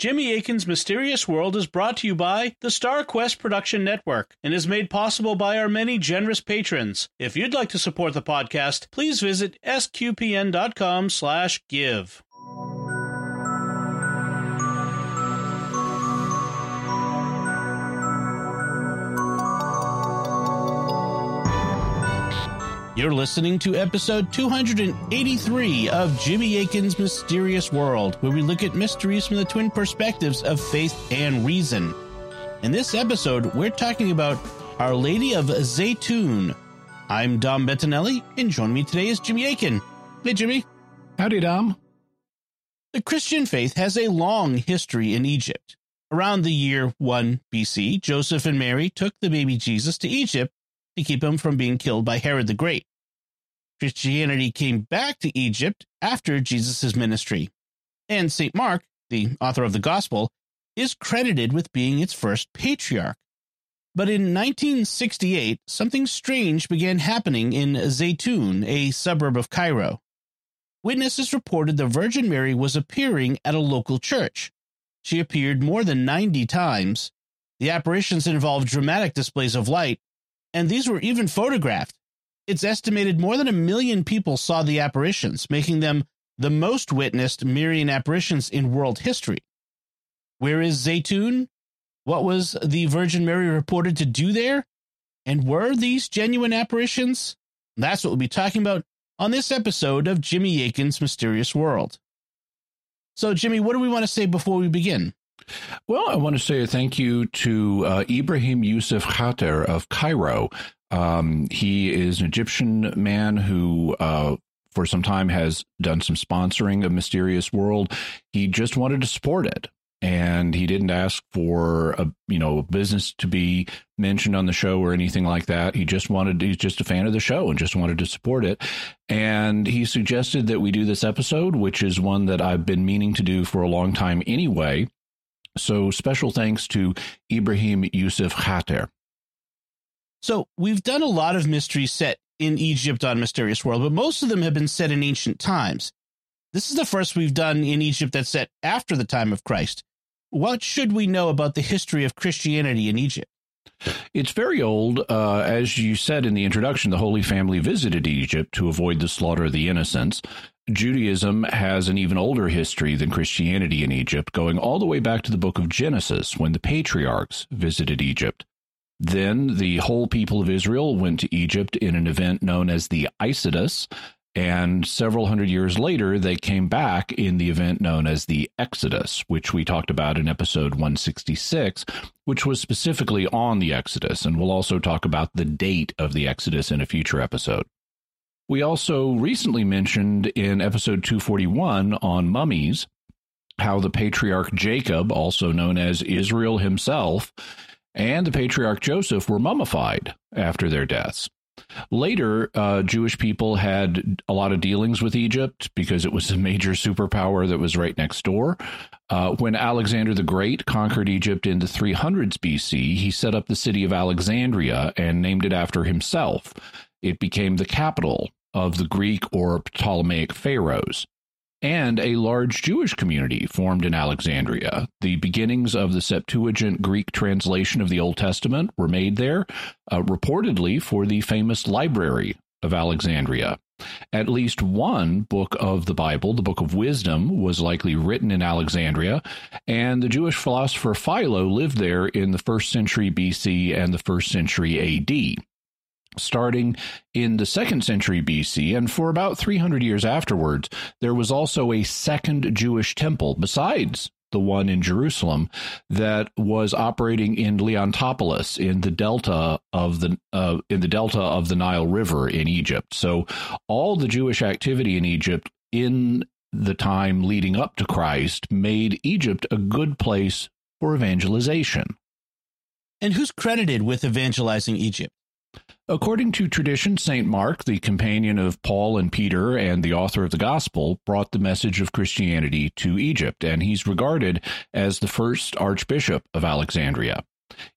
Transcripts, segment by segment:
Jimmy Akin's Mysterious World is brought to you by the Star Quest Production Network and is made possible by our many generous patrons. If you'd like to support the podcast, please visit sqpn.com/give. You're listening to episode 283 of Jimmy Akin's Mysterious World, where we look at mysteries from the twin perspectives of faith and reason. In this episode, we're talking about Our Lady of Zeitoun. I'm Dom Bettinelli, and joining me today is Jimmy Akin. Hey, Jimmy. Howdy, Dom. The Christian faith has a long history in Egypt. Around the year 1 BC, Joseph and Mary took the baby Jesus to Egypt to keep him from being killed by Herod the Great. Christianity came back to Egypt after Jesus' ministry, and St. Mark, the author of the Gospel, is credited with being its first patriarch. But in 1968, something strange began happening in Zeitoun, a suburb of Cairo. Witnesses reported the Virgin Mary was appearing at a local church. She appeared more than 90 times. The apparitions involved dramatic displays of light, and these were even photographed. It's estimated more than a million people saw the apparitions, making them the most witnessed Marian apparitions in world history. Where is Zeitoun? What was the Virgin Mary reported to do there? And were these genuine apparitions? That's what we'll be talking about on this episode of Jimmy Akin's Mysterious World. So, Jimmy, what do we want to say before we begin? Well, I want to say a thank you to uh, Ibrahim Yusuf Khater of Cairo. Um, he is an Egyptian man who, uh, for some time, has done some sponsoring of Mysterious World. He just wanted to support it. And he didn't ask for a you know business to be mentioned on the show or anything like that. He just wanted he's just a fan of the show and just wanted to support it. And he suggested that we do this episode, which is one that I've been meaning to do for a long time anyway. So special thanks to Ibrahim Yusuf Khater. So we've done a lot of mysteries set in Egypt on Mysterious World, but most of them have been set in ancient times. This is the first we've done in Egypt that's set after the time of Christ. What should we know about the history of Christianity in Egypt? It's very old. Uh, as you said in the introduction, the Holy Family visited Egypt to avoid the slaughter of the innocents. Judaism has an even older history than Christianity in Egypt, going all the way back to the book of Genesis when the patriarchs visited Egypt. Then the whole people of Israel went to Egypt in an event known as the Exodus, and several hundred years later, they came back in the event known as the Exodus, which we talked about in episode 166, which was specifically on the Exodus. And we'll also talk about the date of the Exodus in a future episode. We also recently mentioned in episode 241 on mummies how the patriarch Jacob, also known as Israel himself, and the patriarch Joseph were mummified after their deaths. Later, uh, Jewish people had a lot of dealings with Egypt because it was a major superpower that was right next door. Uh, when Alexander the Great conquered Egypt in the 300s BC, he set up the city of Alexandria and named it after himself. It became the capital of the Greek or Ptolemaic pharaohs and a large Jewish community formed in Alexandria. The beginnings of the Septuagint Greek translation of the Old Testament were made there, uh, reportedly for the famous Library of Alexandria. At least one book of the Bible, the Book of Wisdom, was likely written in Alexandria, and the Jewish philosopher Philo lived there in the first century BC and the first century AD starting in the second century BC, and for about 300 years afterwards, there was also a second Jewish temple besides the one in Jerusalem that was operating in Leontopolis in the delta of the uh, in the delta of the Nile River in Egypt. So all the Jewish activity in Egypt in the time leading up to Christ made Egypt a good place for evangelization. And who's credited with evangelizing Egypt? According to tradition, St. Mark, the companion of Paul and Peter and the author of the Gospel, brought the message of Christianity to Egypt, and he's regarded as the first archbishop of Alexandria.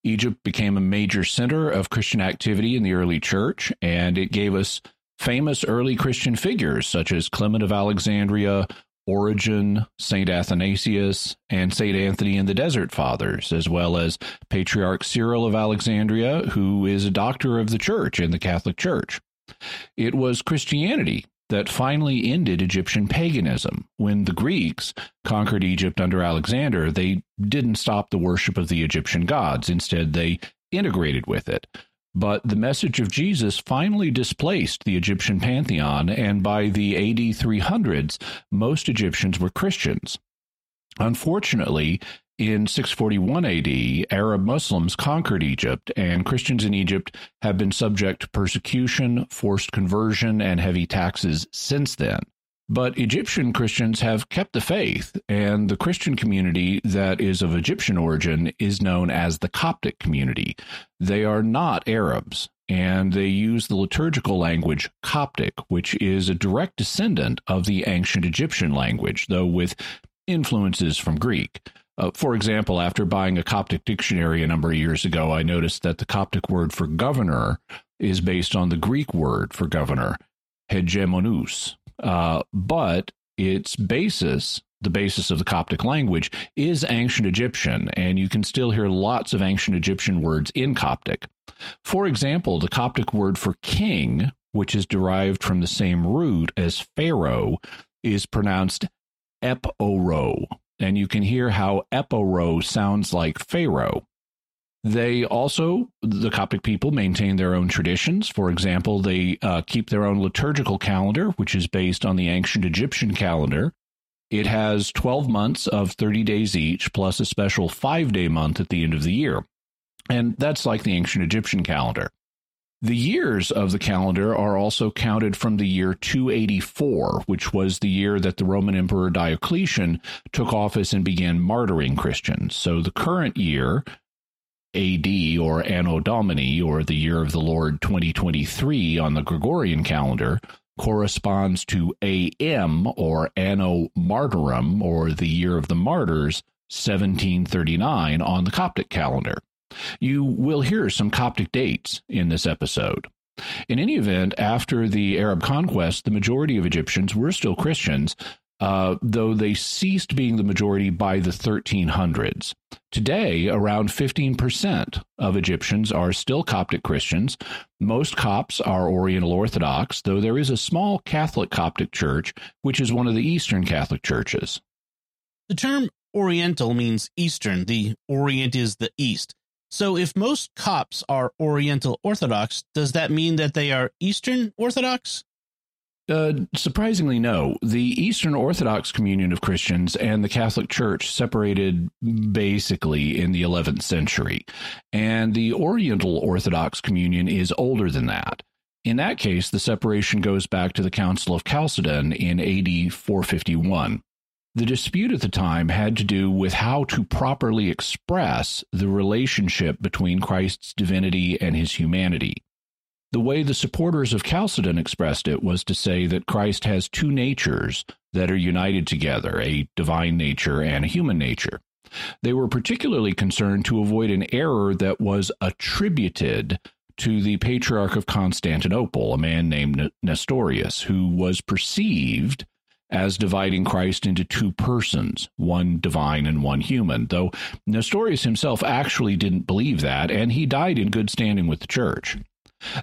Egypt became a major center of Christian activity in the early church, and it gave us famous early Christian figures such as Clement of Alexandria, Origen, St. Athanasius, and St. Anthony and the Desert Fathers, as well as Patriarch Cyril of Alexandria, who is a doctor of the church in the Catholic Church. It was Christianity that finally ended Egyptian paganism. When the Greeks conquered Egypt under Alexander, they didn't stop the worship of the Egyptian gods. Instead, they integrated with it. But the message of Jesus finally displaced the Egyptian pantheon, and by the AD 300s, most Egyptians were Christians. Unfortunately, in 641 AD, Arab Muslims conquered Egypt, and Christians in Egypt have been subject to persecution, forced conversion, and heavy taxes since then. But Egyptian Christians have kept the faith, and the Christian community that is of Egyptian origin is known as the Coptic community. They are not Arabs, and they use the liturgical language Coptic, which is a direct descendant of the ancient Egyptian language, though with influences from Greek. Uh, for example, after buying a Coptic dictionary a number of years ago, I noticed that the Coptic word for governor is based on the Greek word for governor, hegemonous, uh, but its basis, the basis of the Coptic language, is ancient Egyptian, and you can still hear lots of ancient Egyptian words in Coptic. For example, the Coptic word for king, which is derived from the same root as Pharaoh, is pronounced eporo, and you can hear how eporo sounds like Pharaoh. They also, the Coptic people, maintain their own traditions. For example, they uh, keep their own liturgical calendar, which is based on the ancient Egyptian calendar. It has 12 months of 30 days each, plus a special five day month at the end of the year. And that's like the ancient Egyptian calendar. The years of the calendar are also counted from the year 284, which was the year that the Roman Emperor Diocletian took office and began martyring Christians. So the current year, AD or Anno Domini or the year of the Lord 2023 on the Gregorian calendar corresponds to AM or Anno Martyrum or the year of the martyrs 1739 on the Coptic calendar. You will hear some Coptic dates in this episode. In any event, after the Arab conquest, the majority of Egyptians were still Christians, uh, though they ceased being the majority by the 1300s. Today, around 15% of Egyptians are still Coptic Christians. Most Copts are Oriental Orthodox, though there is a small Catholic Coptic church, which is one of the Eastern Catholic churches. The term Oriental means Eastern. The Orient is the East. So if most Copts are Oriental Orthodox, does that mean that they are Eastern Orthodox? Uh, surprisingly, no. The Eastern Orthodox communion of Christians and the Catholic Church separated basically in the 11th century, and the Oriental Orthodox communion is older than that. In that case, the separation goes back to the Council of Chalcedon in AD 451. The dispute at the time had to do with how to properly express the relationship between Christ's divinity and his humanity. The way the supporters of Chalcedon expressed it was to say that Christ has two natures that are united together, a divine nature and a human nature. They were particularly concerned to avoid an error that was attributed to the Patriarch of Constantinople, a man named Nestorius, who was perceived as dividing Christ into two persons, one divine and one human, though Nestorius himself actually didn't believe that, and he died in good standing with the church.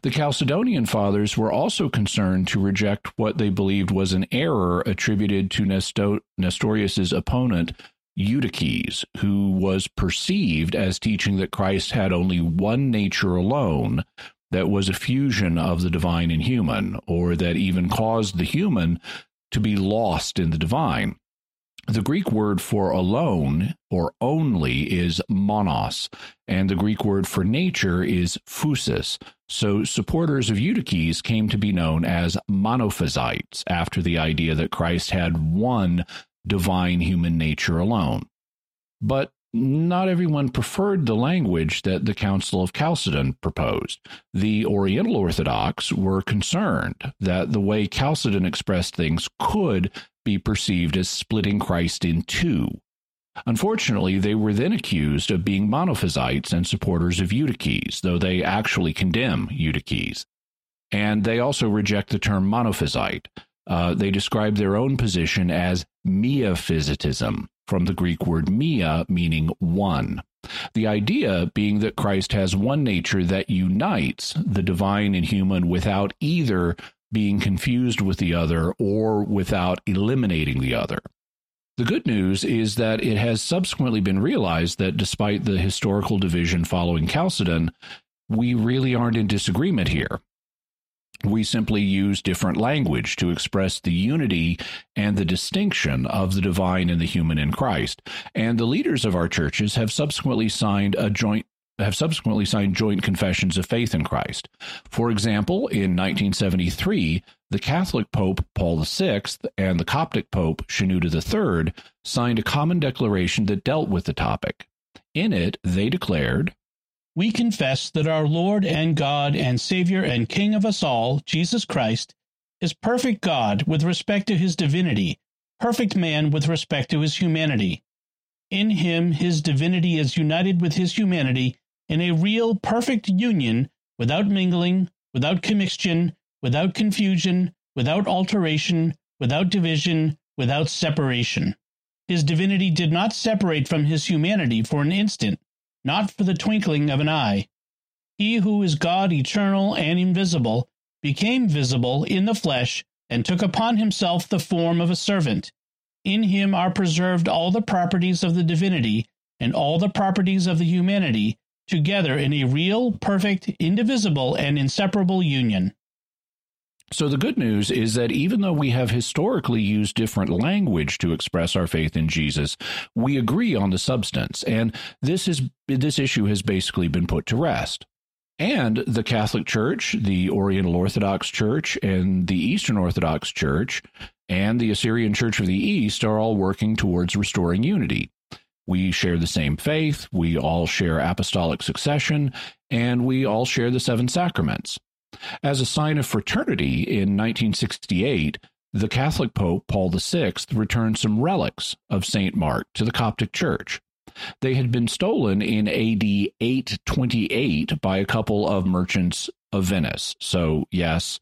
The Chalcedonian fathers were also concerned to reject what they believed was an error attributed to Nesto- Nestorius's opponent, Eutyches, who was perceived as teaching that Christ had only one nature alone that was a fusion of the divine and human, or that even caused the human to be lost in the divine. The Greek word for alone or only is monos, and the Greek word for nature is phusis. So supporters of Eutyches came to be known as monophysites after the idea that Christ had one divine human nature alone. But not everyone preferred the language that the Council of Chalcedon proposed. The Oriental Orthodox were concerned that the way Chalcedon expressed things could be perceived as splitting Christ in two. Unfortunately, they were then accused of being monophysites and supporters of Eutyches, though they actually condemn Eutyches. And they also reject the term monophysite. Uh, they describe their own position as miaphysitism, from the Greek word mia, meaning one. The idea being that Christ has one nature that unites the divine and human without either being confused with the other or without eliminating the other. The good news is that it has subsequently been realized that despite the historical division following Chalcedon, we really aren't in disagreement here. We simply use different language to express the unity and the distinction of the divine and the human in Christ. And the leaders of our churches have subsequently signed a joint have subsequently signed joint confessions of faith in Christ. For example, in 1973, the Catholic Pope Paul VI and the Coptic Pope Shenouda III signed a common declaration that dealt with the topic. In it, they declared, We confess that our Lord and God and Savior and King of us all, Jesus Christ, is perfect God with respect to his divinity, perfect man with respect to his humanity. In him, his divinity is united with his humanity in a real perfect union without mingling, without commixtion, without confusion, without alteration, without division, without separation. His divinity did not separate from his humanity for an instant, not for the twinkling of an eye. He who is God eternal and invisible became visible in the flesh and took upon himself the form of a servant. In him are preserved all the properties of the divinity and all the properties of the humanity together in a real, perfect, indivisible, and inseparable union. So, the good news is that even though we have historically used different language to express our faith in Jesus, we agree on the substance, and this, is, this issue has basically been put to rest. And the Catholic Church, the Oriental Orthodox Church, and the Eastern Orthodox Church, and the Assyrian Church of the East are all working towards restoring unity. We share the same faith, we all share apostolic succession, and we all share the seven sacraments. As a sign of fraternity in 1968, the Catholic Pope Paul VI returned some relics of St. Mark to the Coptic Church. They had been stolen in AD 828 by a couple of merchants of Venice. So, yes,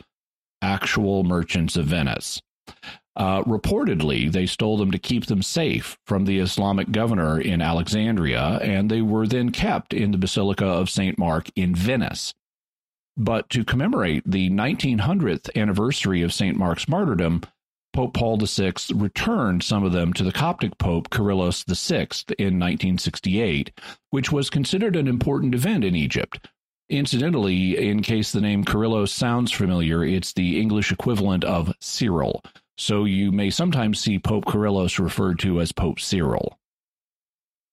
actual merchants of Venice. Uh, reportedly, they stole them to keep them safe from the Islamic governor in Alexandria, and they were then kept in the Basilica of St. Mark in Venice. But to commemorate the 1900th anniversary of St. Mark's martyrdom, Pope Paul VI returned some of them to the Coptic Pope Kyrillos VI in 1968, which was considered an important event in Egypt. Incidentally, in case the name Kyrillos sounds familiar, it's the English equivalent of Cyril, so you may sometimes see Pope Kyrillos referred to as Pope Cyril.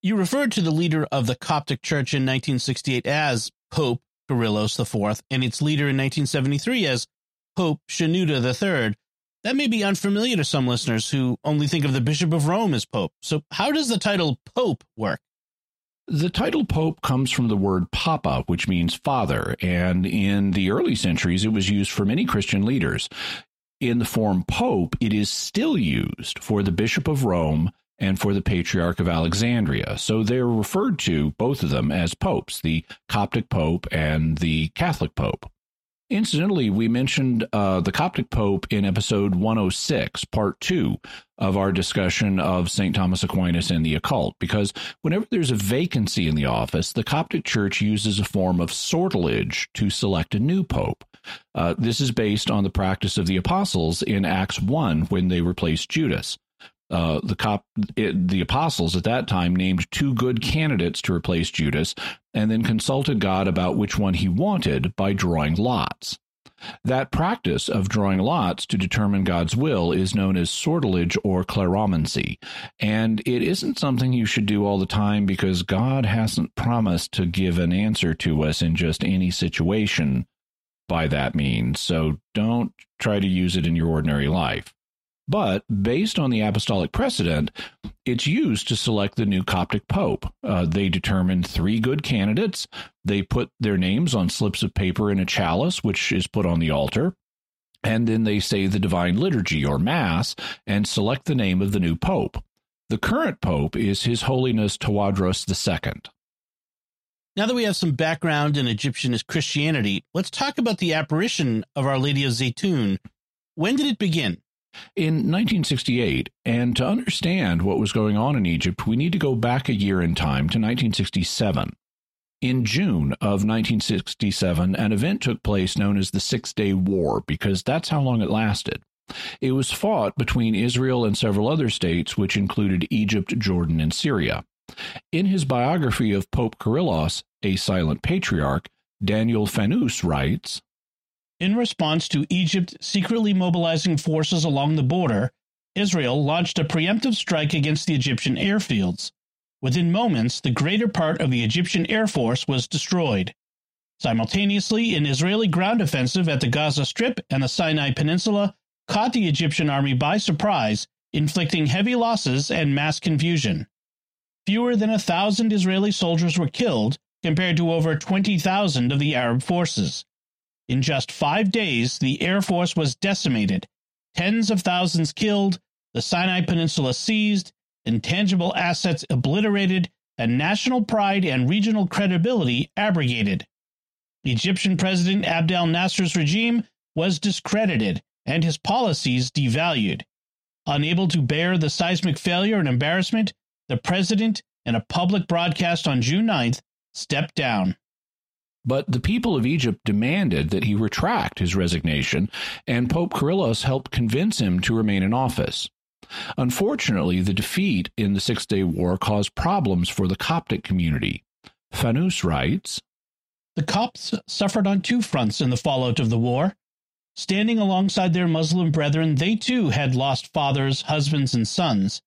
You referred to the leader of the Coptic Church in 1968 as Pope Kyrillos IV and its leader in 1973 as Pope Shenouda III. That may be unfamiliar to some listeners who only think of the Bishop of Rome as Pope. So, how does the title Pope work? The title Pope comes from the word Papa, which means father, and in the early centuries it was used for many Christian leaders in the form Pope, it is still used for the Bishop of Rome and for the Patriarch of Alexandria. So they're referred to, both of them, as popes, the Coptic Pope and the Catholic Pope. Incidentally, we mentioned uh, the Coptic Pope in episode 106, part two of our discussion of St. Thomas Aquinas and the occult, because whenever there's a vacancy in the office, the Coptic Church uses a form of sortilege to select a new pope. Uh, this is based on the practice of the apostles in Acts 1 when they replaced Judas. Uh, the cop, it, the apostles at that time named two good candidates to replace Judas, and then consulted God about which one he wanted by drawing lots. That practice of drawing lots to determine God's will is known as sortilege or kleromancy, and it isn't something you should do all the time because God hasn't promised to give an answer to us in just any situation by that means. So don't try to use it in your ordinary life. But based on the apostolic precedent, it's used to select the new Coptic pope. Uh, they determine three good candidates. They put their names on slips of paper in a chalice, which is put on the altar. And then they say the divine liturgy or mass and select the name of the new pope. The current pope is His Holiness Tawadros II. Now that we have some background in Egyptian Christianity, let's talk about the apparition of Our Lady of Zeitoun. When did it begin? In 1968, and to understand what was going on in Egypt, we need to go back a year in time to 1967. In June of 1967, an event took place known as the Six Day War because that's how long it lasted. It was fought between Israel and several other states, which included Egypt, Jordan, and Syria. In his biography of Pope Kyrillos, a silent patriarch, Daniel Fanous writes In response to Egypt secretly mobilizing forces along the border, Israel launched a preemptive strike against the Egyptian airfields. Within moments, the greater part of the Egyptian Air Force was destroyed. Simultaneously, an Israeli ground offensive at the Gaza Strip and the Sinai Peninsula caught the Egyptian army by surprise, inflicting heavy losses and mass confusion. Fewer than a thousand Israeli soldiers were killed, compared to over 20,000 of the Arab forces. In just five days, the Air Force was decimated, tens of thousands killed, the Sinai Peninsula seized, intangible assets obliterated, and national pride and regional credibility abrogated. Egyptian President Abdel Nasser's regime was discredited and his policies devalued. Unable to bear the seismic failure and embarrassment, the president, in a public broadcast on June 9th, stepped down. But the people of Egypt demanded that he retract his resignation, and Pope Kyrillos helped convince him to remain in office. Unfortunately, the defeat in the Six Day War caused problems for the Coptic community. Fanous writes The Copts suffered on two fronts in the fallout of the war. Standing alongside their Muslim brethren, they too had lost fathers, husbands, and sons.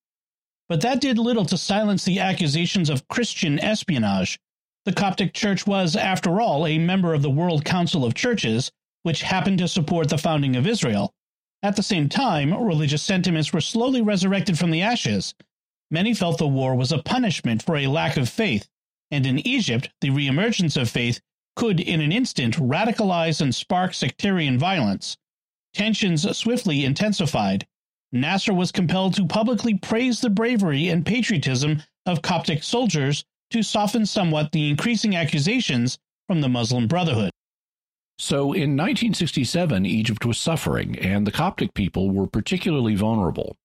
But that did little to silence the accusations of Christian espionage. The Coptic Church was, after all, a member of the World Council of Churches, which happened to support the founding of Israel. At the same time, religious sentiments were slowly resurrected from the ashes. Many felt the war was a punishment for a lack of faith, and in Egypt, the reemergence of faith could in an instant radicalize and spark sectarian violence. Tensions swiftly intensified. Nasser was compelled to publicly praise the bravery and patriotism of Coptic soldiers to soften somewhat the increasing accusations from the Muslim Brotherhood. So in 1967, Egypt was suffering, and the Coptic people were particularly vulnerable.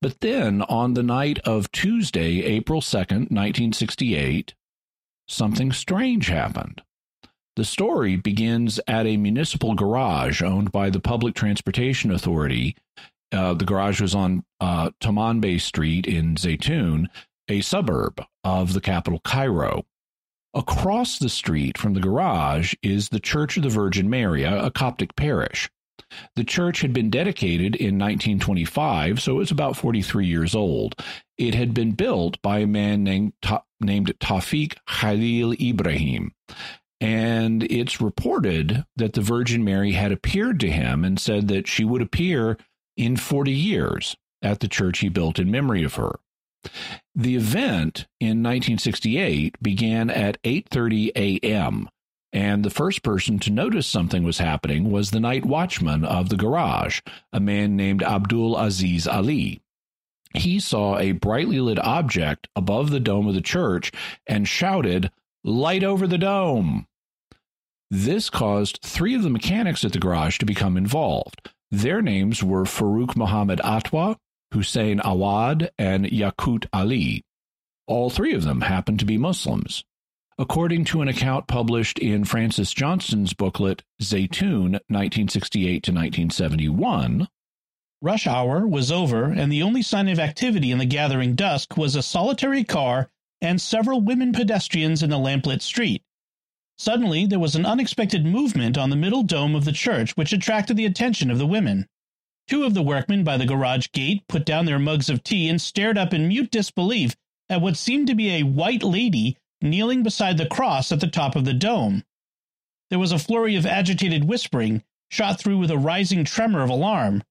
But then, on the night of Tuesday, April 2nd, 1968, something strange happened. The story begins at a municipal garage owned by the Public Transportation Authority. Uh, the garage was on uh, Tamanbe Street in Zeitoun, a suburb of the capital, Cairo. Across the street from the garage is the Church of the Virgin Mary, a Coptic parish. The church had been dedicated in 1925, so it's about 43 years old. It had been built by a man named, Ta- named Tawfiq Khalil Ibrahim. And it's reported that the Virgin Mary had appeared to him and said that she would appear in 40 years at the church he built in memory of her. The event in 1968 began at 8:30 a.m. and the first person to notice something was happening was the night watchman of the garage, a man named Abdul Aziz Ali. He saw a brightly lit object above the dome of the church and shouted, "Light over the dome!" This caused three of the mechanics at the garage to become involved. Their names were Farouk Mohammed Atwa, Hussein Awad, and Yakut Ali. All three of them happened to be Muslims. According to an account published in Francis Johnston's booklet Zeitoun 1968 to 1971, rush hour was over and the only sign of activity in the gathering dusk was a solitary car and several women pedestrians in the lamplit street. Suddenly, there was an unexpected movement on the middle dome of the church which attracted the attention of the women. Two of the workmen by the garage gate put down their mugs of tea and stared up in mute disbelief at what seemed to be a white lady kneeling beside the cross at the top of the dome. There was a flurry of agitated whispering, shot through with a rising tremor of alarm.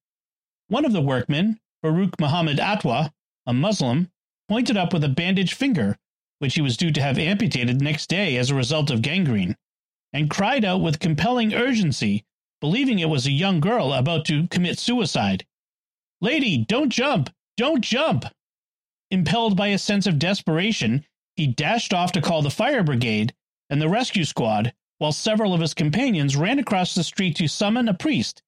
One of the workmen, Farouk Mohammed Atwa, a Muslim, pointed up with a bandaged finger which he was due to have amputated next day as a result of gangrene, and cried out with compelling urgency, believing it was a young girl about to commit suicide. Lady, don't jump! Don't jump! Impelled by a sense of desperation, he dashed off to call the fire brigade and the rescue squad, while several of his companions ran across the street to summon a priest,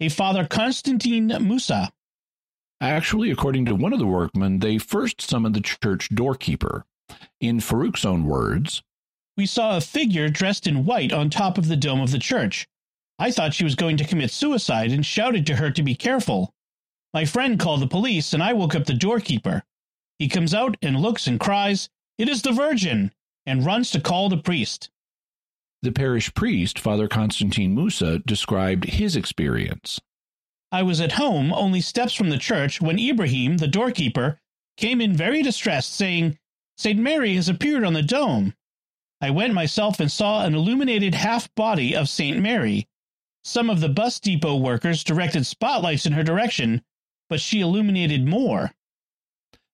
a Father Constantine Musa. Actually, according to one of the workmen, they first summoned the church doorkeeper. In Farouk's own words, We saw a figure dressed in white on top of the dome of the church. I thought she was going to commit suicide and shouted to her to be careful. My friend called the police and I woke up the doorkeeper. He comes out and looks and cries, It is the Virgin! and runs to call the priest. The parish priest, Father Constantine Musa, described his experience. I was at home, only steps from the church, when Ibrahim, the doorkeeper, came in very distressed, saying, St. Mary has appeared on the dome. I went myself and saw an illuminated half body of St. Mary. Some of the bus depot workers directed spotlights in her direction, but she illuminated more.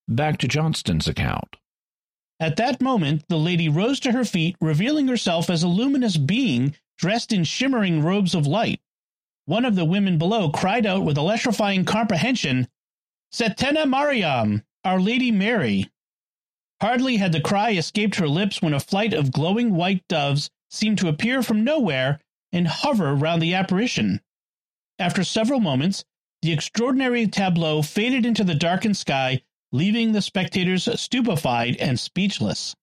Back to Johnston's account. At that moment, the lady rose to her feet, revealing herself as a luminous being dressed in shimmering robes of light. One of the women below cried out with electrifying comprehension, Setena Mariam, Our Lady Mary. Hardly had the cry escaped her lips when a flight of glowing white doves seemed to appear from nowhere and hover round the apparition. After several moments, the extraordinary tableau faded into the darkened sky leaving the spectators stupefied and speechless.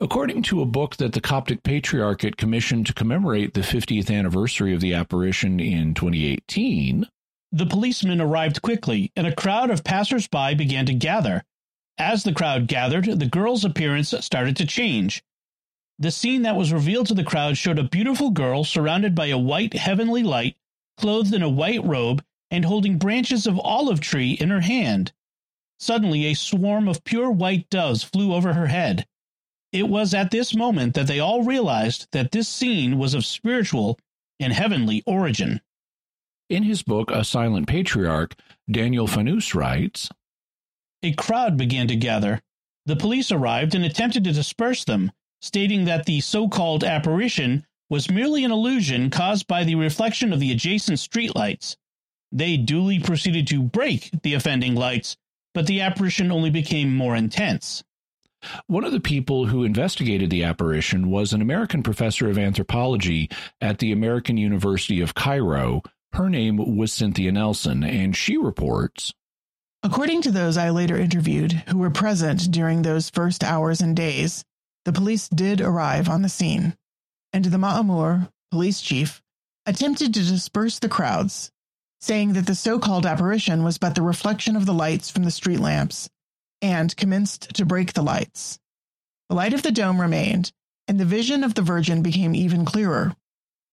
According to a book that the Coptic Patriarchate commissioned to commemorate the 50th anniversary of the apparition in 2018, the policemen arrived quickly, and a crowd of passers-by began to gather. As the crowd gathered, the girl's appearance started to change. The scene that was revealed to the crowd showed a beautiful girl surrounded by a white heavenly light, clothed in a white robe, and holding branches of olive tree in her hand. Suddenly, a swarm of pure white doves flew over her head. It was at this moment that they all realized that this scene was of spiritual and heavenly origin. In his book, A Silent Patriarch, Daniel Fanous writes A crowd began to gather. The police arrived and attempted to disperse them, stating that the so called apparition was merely an illusion caused by the reflection of the adjacent streetlights. They duly proceeded to break the offending lights but the apparition only became more intense. One of the people who investigated the apparition was an American professor of anthropology at the American University of Cairo. Her name was Cynthia Nelson, and she reports According to those I later interviewed who were present during those first hours and days, the police did arrive on the scene, and the Ma'amur, police chief, attempted to disperse the crowds saying that the so called apparition was but the reflection of the lights from the street lamps, and commenced to break the lights. The light of the dome remained, and the vision of the Virgin became even clearer.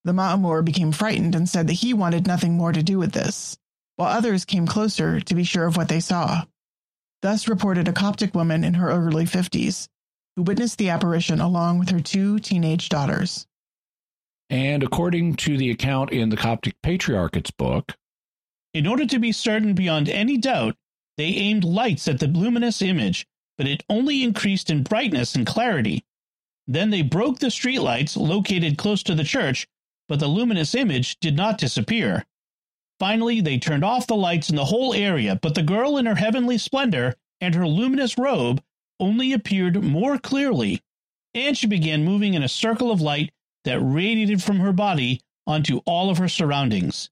The Ma'amur became frightened and said that he wanted nothing more to do with this, while others came closer to be sure of what they saw. Thus reported a Coptic woman in her early 50s, who witnessed the apparition along with her two teenage daughters. And according to the account in the Coptic Patriarchate's book, in order to be certain beyond any doubt, they aimed lights at the luminous image, but it only increased in brightness and clarity. Then they broke the streetlights located close to the church, but the luminous image did not disappear. Finally, they turned off the lights in the whole area, but the girl in her heavenly splendor and her luminous robe only appeared more clearly, and she began moving in a circle of light that radiated from her body onto all of her surroundings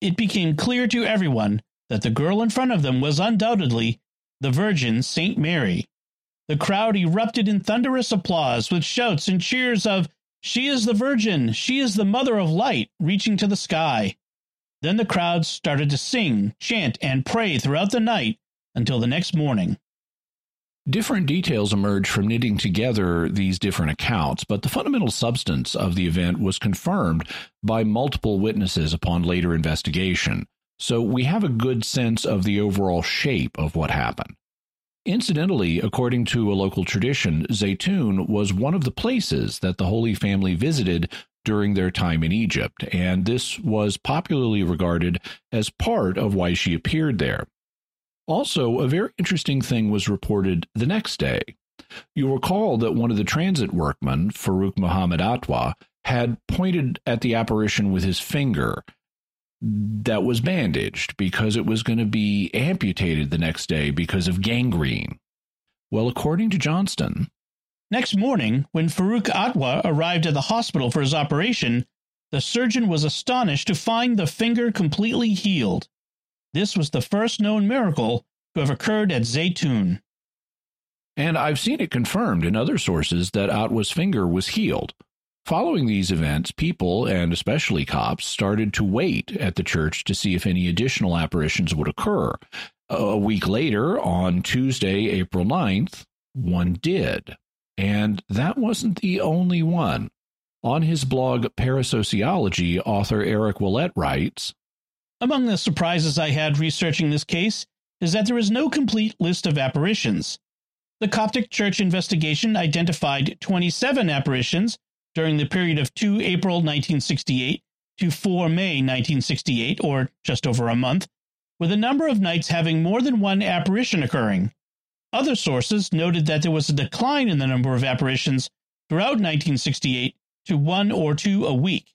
it became clear to everyone that the girl in front of them was undoubtedly the Virgin Saint Mary. The crowd erupted in thunderous applause with shouts and cheers of, She is the Virgin! She is the Mother of Light! reaching to the sky. Then the crowd started to sing, chant, and pray throughout the night until the next morning. Different details emerged from knitting together these different accounts, but the fundamental substance of the event was confirmed by multiple witnesses upon later investigation, so we have a good sense of the overall shape of what happened. Incidentally, according to a local tradition, Zeitoun was one of the places that the Holy Family visited during their time in Egypt, and this was popularly regarded as part of why she appeared there. Also, a very interesting thing was reported the next day. You'll recall that one of the transit workmen, Farouk Muhammad Atwa, had pointed at the apparition with his finger that was bandaged because it was going to be amputated the next day because of gangrene. Well, according to Johnston, next morning, when Farouk Atwa arrived at the hospital for his operation, the surgeon was astonished to find the finger completely healed. This was the first known miracle to have occurred at Zeitoun. And I've seen it confirmed in other sources that Atwa's finger was healed. Following these events, people, and especially Copts, started to wait at the church to see if any additional apparitions would occur. A week later, on Tuesday, April 9th, one did. And that wasn't the only one. On his blog Parasociology, author Eric Ouellet writes Among the surprises I had researching this case is that there is no complete list of apparitions. The Coptic Church investigation identified 27 apparitions during the period of 2 April 1968 to 4 May 1968, or just over a month, with a number of nights having more than one apparition occurring. Other sources noted that there was a decline in the number of apparitions throughout 1968 to one or two a week.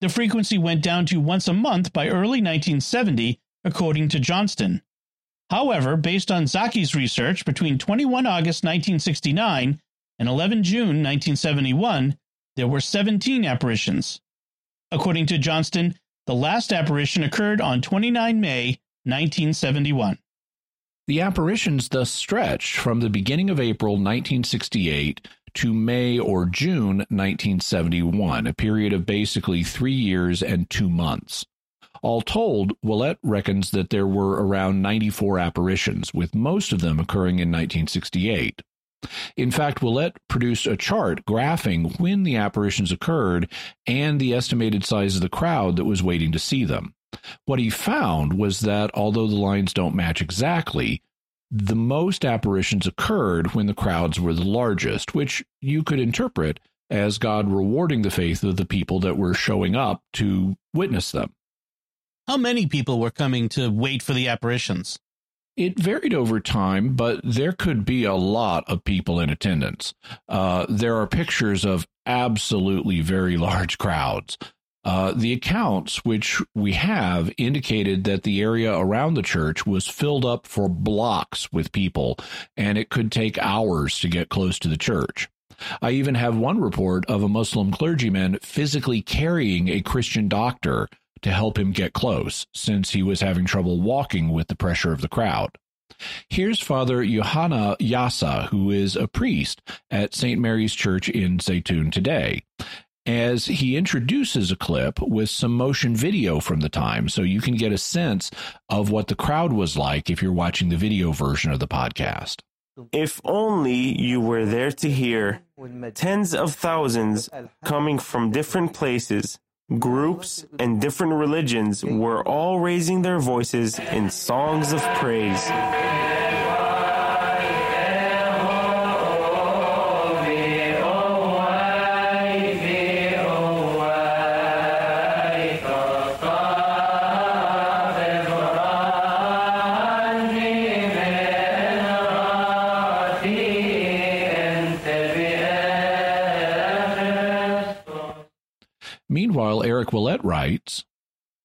The frequency went down to once a month by early 1970, according to Johnston. However, based on Zaki's research between 21 August 1969 and 11 June 1971, there were 17 apparitions. According to Johnston, the last apparition occurred on 29 May 1971. The apparitions thus stretched from the beginning of April 1968 to May or June 1971, a period of basically three years and two months. All told, Ouellet reckons that there were around 94 apparitions, with most of them occurring in 1968. In fact, Ouellet produced a chart graphing when the apparitions occurred and the estimated size of the crowd that was waiting to see them. What he found was that although the lines don't match exactly, the most apparitions occurred when the crowds were the largest, which you could interpret as God rewarding the faith of the people that were showing up to witness them. How many people were coming to wait for the apparitions? It varied over time, but there could be a lot of people in attendance. Uh, there are pictures of absolutely very large crowds. Uh, the accounts which we have indicated that the area around the church was filled up for blocks with people, and it could take hours to get close to the church. I even have one report of a Muslim clergyman physically carrying a Christian doctor to help him get close, since he was having trouble walking with the pressure of the crowd. Here's Father Johanna Yassa, who is a priest at St. Mary's Church in Zeitoun today as he introduces a clip with some motion video from the time so you can get a sense of what the crowd was like if you're watching the video version of the podcast. If only you were there to hear tens of thousands coming from different places, groups, and different religions were all raising their voices in songs of praise. Ouellet writes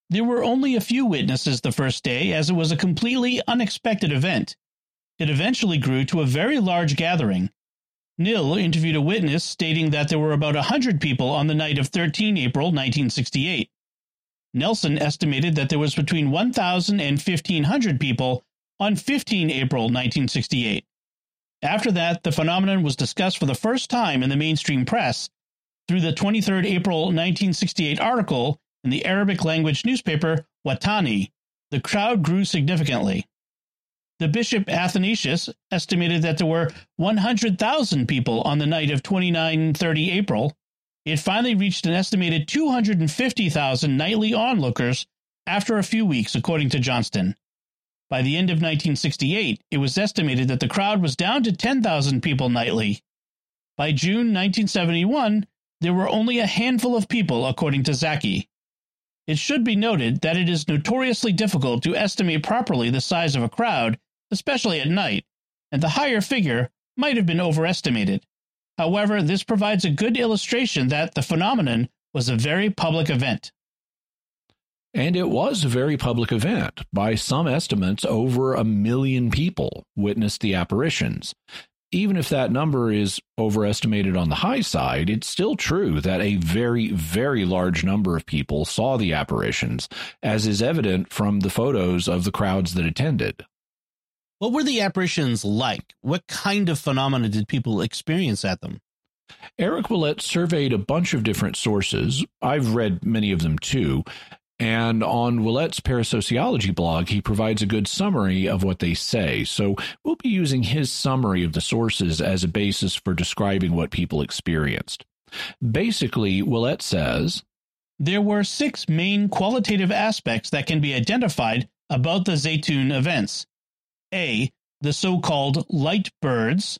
There were only a few witnesses the first day, as it was a completely unexpected event. It eventually grew to a very large gathering. Nil interviewed a witness stating that there were about a 100 people on the night of 13 April 1968. Nelson estimated that there was between 1,000 and 1,500 people on 15 April 1968. After that, the phenomenon was discussed for the first time in the mainstream press through the 23rd April 1968 article in the Arabic language newspaper Watani. The crowd grew significantly. The Bishop Athanasius estimated that there were 100,000 people on the night of 2930 April. It finally reached an estimated 250,000 nightly onlookers after a few weeks, according to Johnston. By the end of 1968, it was estimated that the crowd was down to 10,000 people nightly. By June 1971, there were only a handful of people, according to Zaki. It should be noted that it is notoriously difficult to estimate properly the size of a crowd, especially at night, and the higher figure might have been overestimated. However, this provides a good illustration that the phenomenon was a very public event. And it was a very public event. By some estimates, over a million people witnessed the apparitions. Even if that number is overestimated on the high side, it's still true that a very, very large number of people saw the apparitions, as is evident from the photos of the crowds that attended. What were the apparitions like? What kind of phenomena did people experience at them? Eric Ouellet surveyed a bunch of different sources. I've read many of them too. And on Ouellet's parasociology blog, he provides a good summary of what they say. So we'll be using his summary of the sources as a basis for describing what people experienced. Basically, Ouellet says There were six main qualitative aspects that can be identified about the Zeitoun events A. The so called light birds,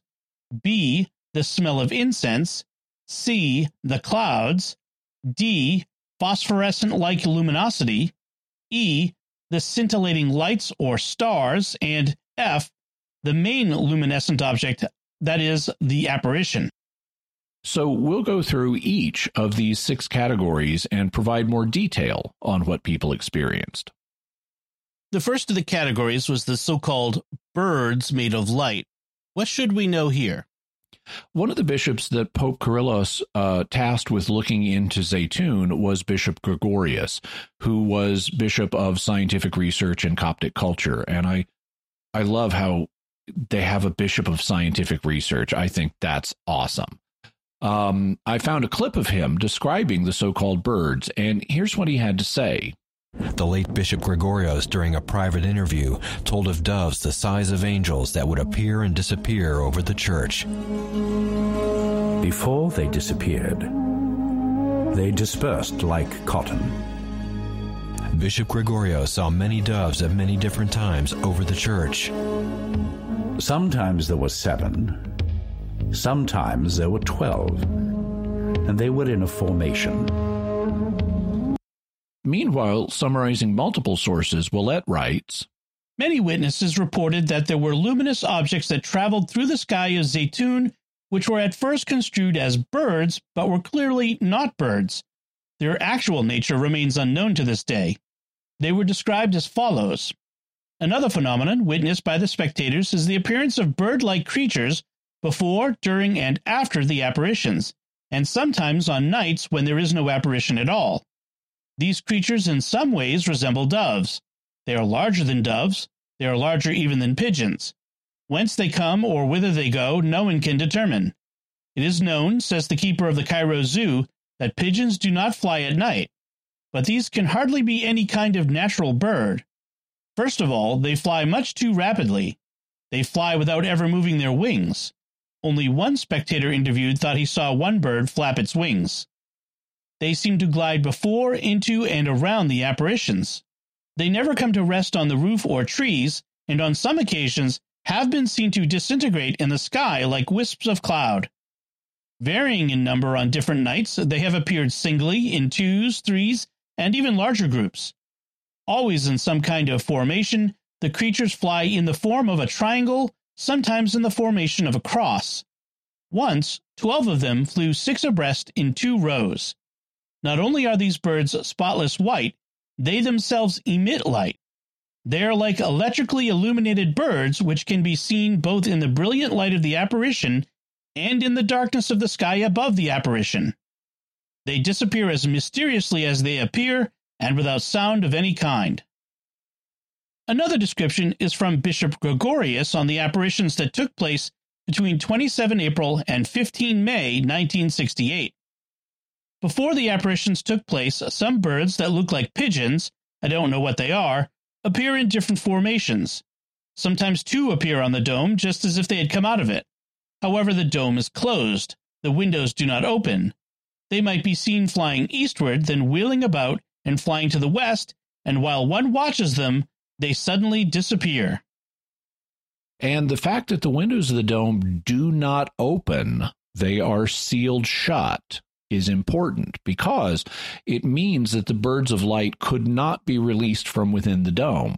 B. The smell of incense, C. The clouds, D phosphorescent like luminosity, E, the scintillating lights or stars, and F, the main luminescent object, that is, the apparition. So we'll go through each of these six categories and provide more detail on what people experienced. The first of the categories was the so called birds made of light. What should we know here? One of the bishops that Pope Kyrillos uh, tasked with looking into Zeitoun was Bishop Gregorius, who was bishop of scientific research and Coptic culture. And I, I love how they have a bishop of scientific research. I think that's awesome. Um, I found a clip of him describing the so called birds, and here's what he had to say. The late Bishop Gregorios, during a private interview, told of doves the size of angels that would appear and disappear over the church. Before they disappeared, they dispersed like cotton. Bishop Gregorios saw many doves at many different times over the church. Sometimes there were seven, sometimes there were twelve, and they were in a formation. Meanwhile, summarizing multiple sources, Ouellet writes Many witnesses reported that there were luminous objects that traveled through the sky of Zeitoun, which were at first construed as birds, but were clearly not birds. Their actual nature remains unknown to this day. They were described as follows Another phenomenon witnessed by the spectators is the appearance of bird like creatures before, during, and after the apparitions, and sometimes on nights when there is no apparition at all. These creatures in some ways resemble doves. They are larger than doves. They are larger even than pigeons. Whence they come or whither they go, no one can determine. It is known, says the keeper of the Cairo Zoo, that pigeons do not fly at night. But these can hardly be any kind of natural bird. First of all, they fly much too rapidly. They fly without ever moving their wings. Only one spectator interviewed thought he saw one bird flap its wings. They seem to glide before, into, and around the apparitions. They never come to rest on the roof or trees, and on some occasions have been seen to disintegrate in the sky like wisps of cloud. Varying in number on different nights, they have appeared singly, in twos, threes, and even larger groups. Always in some kind of formation, the creatures fly in the form of a triangle, sometimes in the formation of a cross. Once, twelve of them flew six abreast in two rows. Not only are these birds spotless white, they themselves emit light. They are like electrically illuminated birds, which can be seen both in the brilliant light of the apparition and in the darkness of the sky above the apparition. They disappear as mysteriously as they appear and without sound of any kind. Another description is from Bishop Gregorius on the apparitions that took place between 27 April and 15 May 1968. Before the apparitions took place, some birds that look like pigeons, I don't know what they are, appear in different formations. Sometimes two appear on the dome just as if they had come out of it. However, the dome is closed. The windows do not open. They might be seen flying eastward, then wheeling about and flying to the west, and while one watches them, they suddenly disappear. And the fact that the windows of the dome do not open, they are sealed shut is important because it means that the birds of light could not be released from within the dome.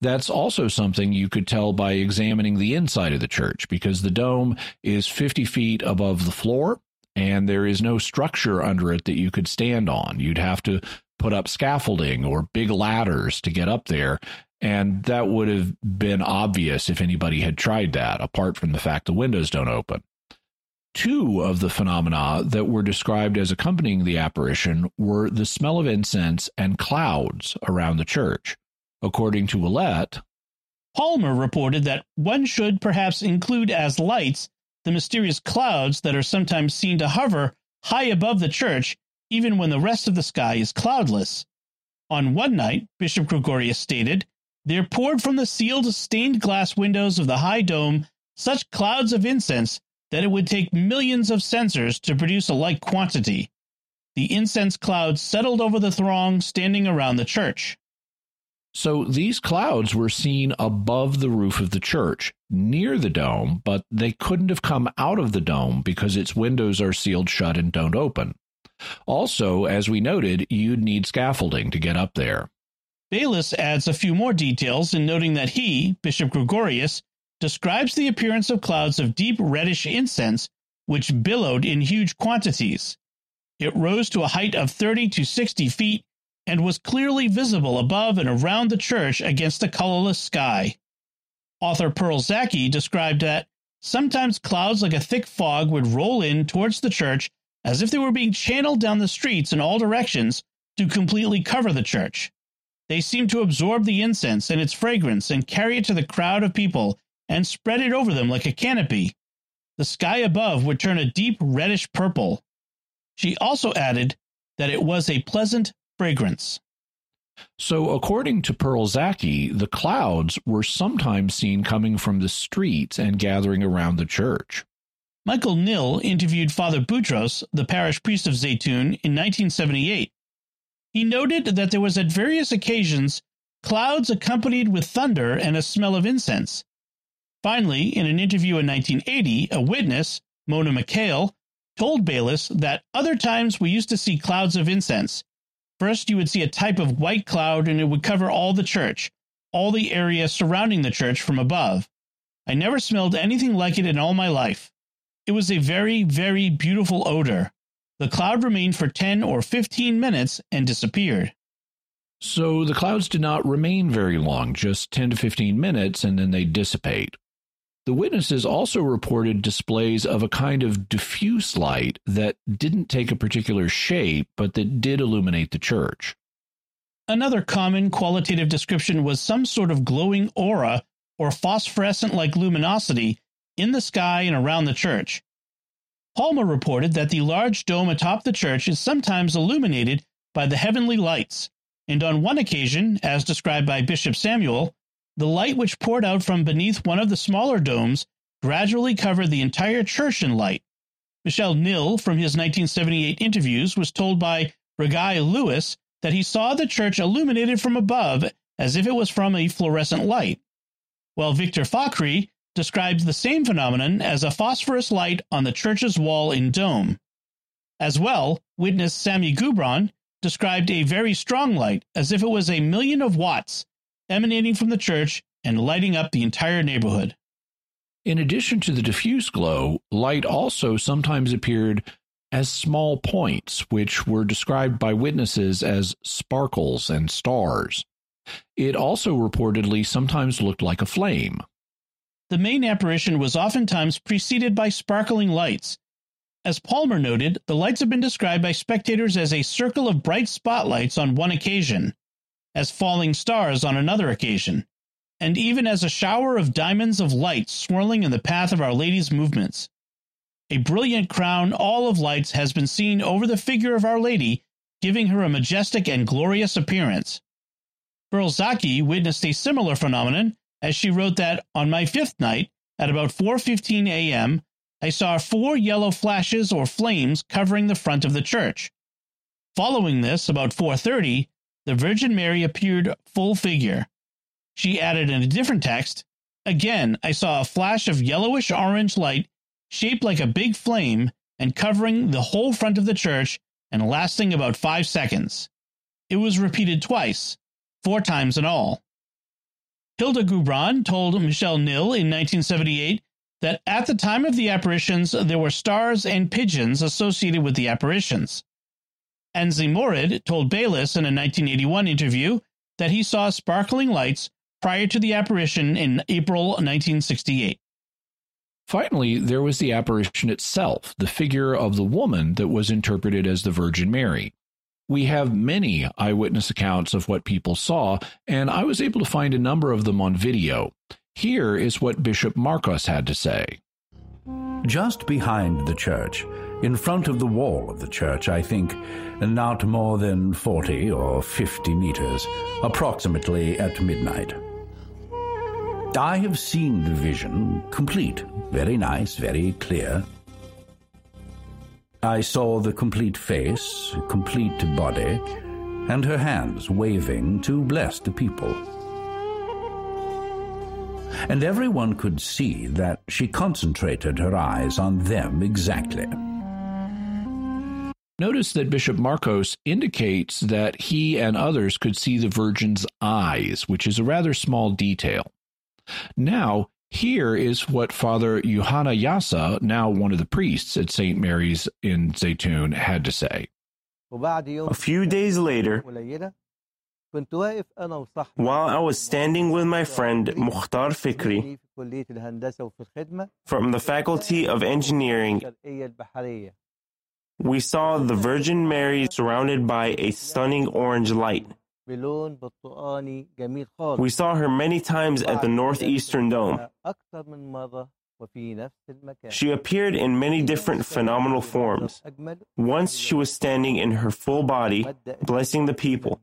That's also something you could tell by examining the inside of the church because the dome is 50 feet above the floor and there is no structure under it that you could stand on. You'd have to put up scaffolding or big ladders to get up there. And that would have been obvious if anybody had tried that, apart from the fact the windows don't open. Two of the phenomena that were described as accompanying the apparition were the smell of incense and clouds around the church. According to Ouellet, Palmer reported that one should perhaps include as lights the mysterious clouds that are sometimes seen to hover high above the church, even when the rest of the sky is cloudless. On one night, Bishop Gregorius stated, there poured from the sealed stained glass windows of the high dome such clouds of incense that it would take millions of censers to produce a like quantity. The incense clouds settled over the throng standing around the church. So these clouds were seen above the roof of the church, near the dome, but they couldn't have come out of the dome because its windows are sealed shut and don't open. Also, as we noted, you'd need scaffolding to get up there. Baylis adds a few more details in noting that he, Bishop Gregorius, describes the appearance of clouds of deep reddish incense which billowed in huge quantities. It rose to a height of 30 to 60 feet and was clearly visible above and around the church against the colorless sky. Author Pearl Zaki described that sometimes clouds like a thick fog would roll in towards the church as if they were being channeled down the streets in all directions to completely cover the church. They seemed to absorb the incense and its fragrance and carry it to the crowd of people and spread it over them like a canopy. The sky above would turn a deep reddish purple. She also added that it was a pleasant fragrance. So, according to Pearl Zaki, the clouds were sometimes seen coming from the streets and gathering around the church. Michael Nil interviewed Father Boutros, the parish priest of Zeitoun, in 1978. He noted that there was at various occasions clouds accompanied with thunder and a smell of incense. Finally, in an interview in 1980, a witness, Mona McHale, told Baylis that other times we used to see clouds of incense. First, you would see a type of white cloud and it would cover all the church, all the area surrounding the church from above. I never smelled anything like it in all my life. It was a very, very beautiful odor. The cloud remained for 10 or 15 minutes and disappeared. So the clouds did not remain very long, just 10 to 15 minutes, and then they dissipate. The witnesses also reported displays of a kind of diffuse light that didn't take a particular shape, but that did illuminate the church. Another common qualitative description was some sort of glowing aura or phosphorescent like luminosity in the sky and around the church. Palmer reported that the large dome atop the church is sometimes illuminated by the heavenly lights, and on one occasion, as described by Bishop Samuel, the light which poured out from beneath one of the smaller domes gradually covered the entire church in light. Michel Nil, from his 1978 interviews, was told by Regai Lewis that he saw the church illuminated from above as if it was from a fluorescent light, while Victor Fakhri describes the same phenomenon as a phosphorus light on the church's wall in dome. As well, witness Sammy Gubron described a very strong light as if it was a million of watts emanating from the church and lighting up the entire neighborhood. In addition to the diffuse glow, light also sometimes appeared as small points, which were described by witnesses as sparkles and stars. It also reportedly sometimes looked like a flame. The main apparition was oftentimes preceded by sparkling lights. As Palmer noted, the lights have been described by spectators as a circle of bright spotlights on one occasion as falling stars on another occasion, and even as a shower of diamonds of light swirling in the path of Our Lady's movements. A brilliant crown all of lights has been seen over the figure of Our Lady, giving her a majestic and glorious appearance. Pearl Zaki witnessed a similar phenomenon as she wrote that on my fifth night, at about 4:15 a.m., I saw four yellow flashes or flames covering the front of the church. Following this, about 4:30, the Virgin Mary appeared full figure. She added in a different text, Again, I saw a flash of yellowish orange light shaped like a big flame and covering the whole front of the church and lasting about five seconds. It was repeated twice, four times in all. Hilda Gubron told Michelle Nil in 1978 that at the time of the apparitions, there were stars and pigeons associated with the apparitions. Anzi Morid told Baylis in a 1981 interview that he saw sparkling lights prior to the apparition in April 1968. Finally, there was the apparition itself, the figure of the woman that was interpreted as the Virgin Mary. We have many eyewitness accounts of what people saw, and I was able to find a number of them on video. Here is what Bishop Marcos had to say. Just behind the church, in front of the wall of the church, I think, not more than 40 or 50 meters, approximately at midnight. I have seen the vision complete, very nice, very clear. I saw the complete face, complete body, and her hands waving to bless the people. And everyone could see that she concentrated her eyes on them exactly. Notice that Bishop Marcos indicates that he and others could see the Virgin's eyes, which is a rather small detail. Now, here is what Father Johanna Yasa, now one of the priests at St. Mary's in Zeitoun, had to say. A few days later, while I was standing with my friend Mukhtar Fikri from the Faculty of Engineering, we saw the Virgin Mary surrounded by a stunning orange light. We saw her many times at the Northeastern Dome. She appeared in many different phenomenal forms. Once she was standing in her full body, blessing the people.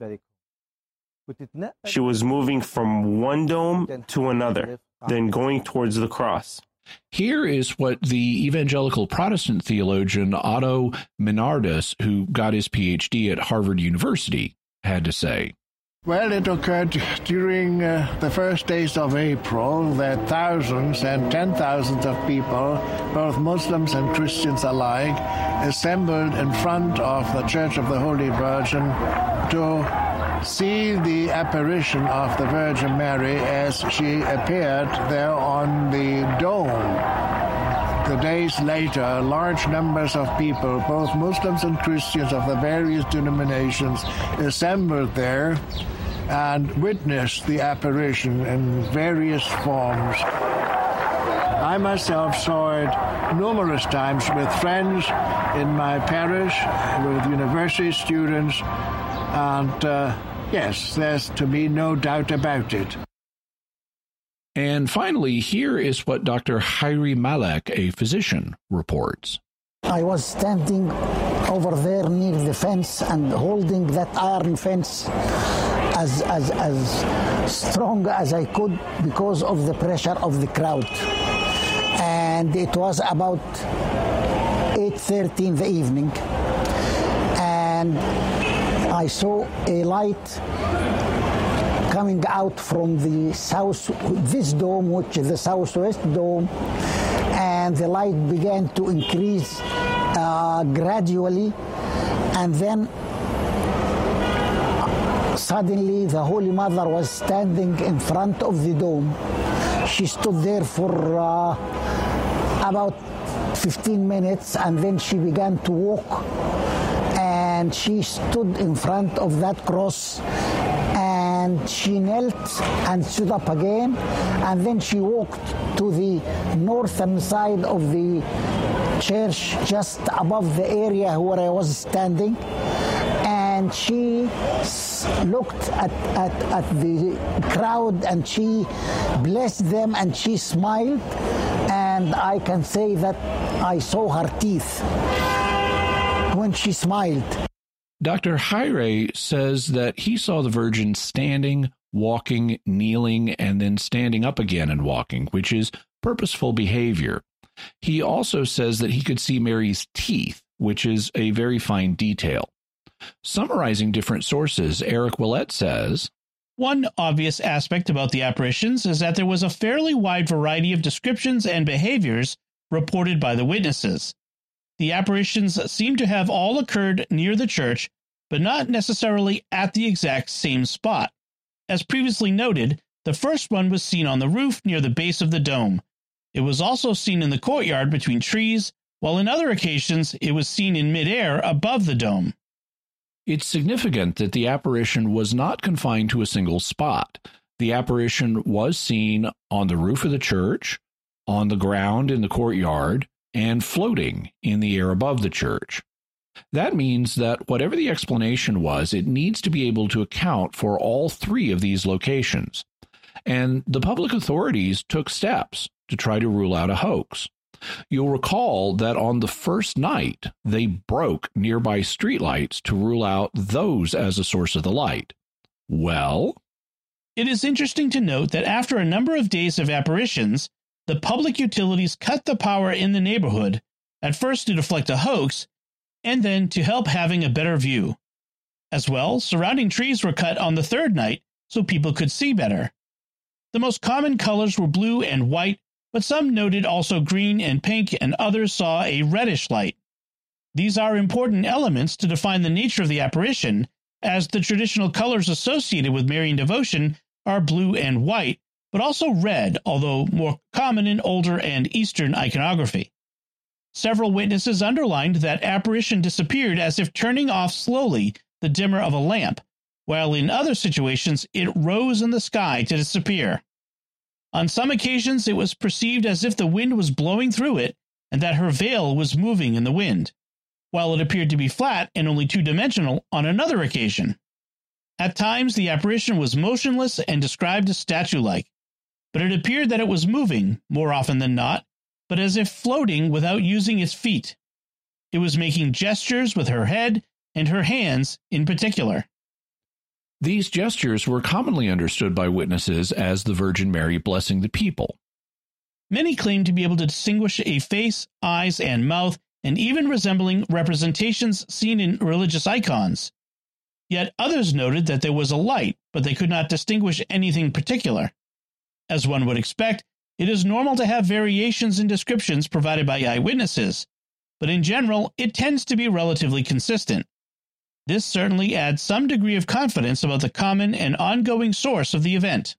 She was moving from one dome to another, then going towards the cross. Here is what the evangelical Protestant theologian Otto Meinardus, who got his PhD at Harvard University, had to say. Well, it occurred during uh, the first days of April that thousands and ten thousands of people, both Muslims and Christians alike, assembled in front of the Church of the Holy Virgin to see the apparition of the Virgin Mary as she appeared there on the dome. The days later, large numbers of people, both Muslims and Christians of the various denominations, assembled there and witnessed the apparition in various forms. I myself saw it numerous times with friends in my parish, with university students, and uh, yes, there's to be no doubt about it. And finally, here is what Dr. Hairi Malek, a physician, reports. I was standing over there near the fence and holding that iron fence as, as, as strong as I could because of the pressure of the crowd. And it was about 8.30 in the evening. And I saw a light coming out from the south, this dome, which is the southwest dome, and the light began to increase uh, gradually, and then suddenly the Holy Mother was standing in front of the dome. She stood there for uh, about 15 minutes, and then she began to walk, and she stood in front of that cross and she knelt and stood up again and then she walked to the northern side of the church just above the area where I was standing and she looked at, at, at the crowd and she blessed them and she smiled and I can say that I saw her teeth when she smiled. Dr. Hairi says that he saw the Virgin standing, walking, kneeling, and then standing up again and walking, which is purposeful behavior. He also says that he could see Mary's teeth, which is a very fine detail. Summarizing different sources, Eric Ouellet says One obvious aspect about the apparitions is that there was a fairly wide variety of descriptions and behaviors reported by the witnesses. The apparitions seem to have all occurred near the church, but not necessarily at the exact same spot. As previously noted, the first one was seen on the roof near the base of the dome. It was also seen in the courtyard between trees, while in other occasions it was seen in midair above the dome. It's significant that the apparition was not confined to a single spot. The apparition was seen on the roof of the church, on the ground in the courtyard, and floating in the air above the church. That means that whatever the explanation was, it needs to be able to account for all three of these locations. And the public authorities took steps to try to rule out a hoax. You'll recall that on the first night, they broke nearby streetlights to rule out those as a source of the light. Well, it is interesting to note that after a number of days of apparitions, the public utilities cut the power in the neighborhood, at first to deflect a hoax, and then to help having a better view. As well, surrounding trees were cut on the third night so people could see better. The most common colors were blue and white, but some noted also green and pink, and others saw a reddish light. These are important elements to define the nature of the apparition, as the traditional colors associated with Marian devotion are blue and white, but also red, although more common in older and Eastern iconography. Several witnesses underlined that apparition disappeared as if turning off slowly the dimmer of a lamp, while in other situations it rose in the sky to disappear. On some occasions, it was perceived as if the wind was blowing through it and that her veil was moving in the wind, while it appeared to be flat and only two dimensional on another occasion. At times, the apparition was motionless and described as statue like, but it appeared that it was moving, more often than not, but as if floating without using its feet. It was making gestures with her head and her hands in particular. These gestures were commonly understood by witnesses as the Virgin Mary blessing the people. Many claim to be able to distinguish a face, eyes, and mouth, and even resembling representations seen in religious icons. Yet others noted that there was a light, but they could not distinguish anything particular. As one would expect, it is normal to have variations in descriptions provided by eyewitnesses, but in general, it tends to be relatively consistent. This certainly adds some degree of confidence about the common and ongoing source of the event.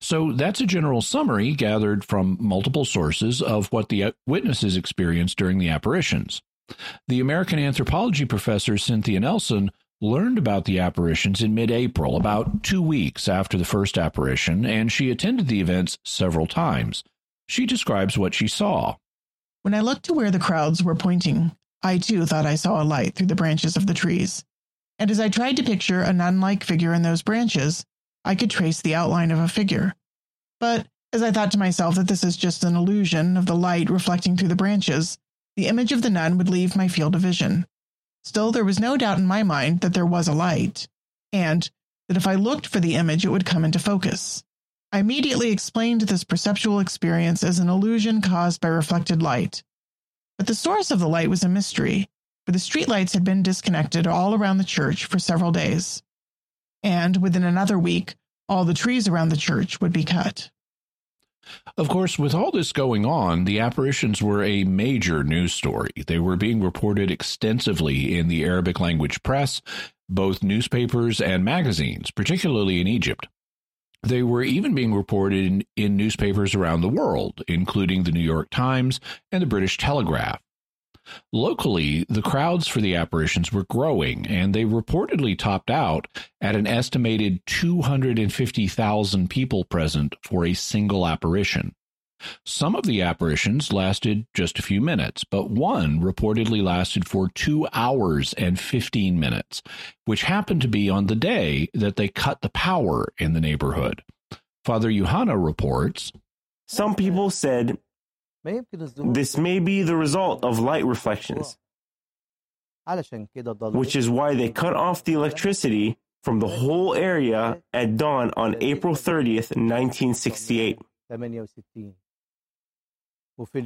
So that's a general summary gathered from multiple sources of what the witnesses experienced during the apparitions. The American anthropology professor Cynthia Nelson learned about the apparitions in mid April, about two weeks after the first apparition, and she attended the events several times. She describes what she saw. When I looked to where the crowds were pointing, I too thought I saw a light through the branches of the trees. And as I tried to picture a nun like figure in those branches, I could trace the outline of a figure. But as I thought to myself that this is just an illusion of the light reflecting through the branches, the image of the nun would leave my field of vision. Still, there was no doubt in my mind that there was a light, and that if I looked for the image, it would come into focus. I immediately explained this perceptual experience as an illusion caused by reflected light, but the source of the light was a mystery, for the streetlights had been disconnected all around the church for several days. And within another week, all the trees around the church would be cut. Of course, with all this going on, the apparitions were a major news story. They were being reported extensively in the Arabic language press, both newspapers and magazines, particularly in Egypt. They were even being reported in, in, newspapers around the world, including the New York Times and the British Telegraph. Locally, the crowds for the apparitions were growing, and they reportedly topped out at an estimated 250,000 people present for a single apparition. Some of the apparitions lasted just a few minutes, but one reportedly lasted for two hours and 15 minutes, which happened to be on the day that they cut the power in the neighborhood. Father Johanna reports Some people said this may be the result of light reflections, which is why they cut off the electricity from the whole area at dawn on April 30th, 1968.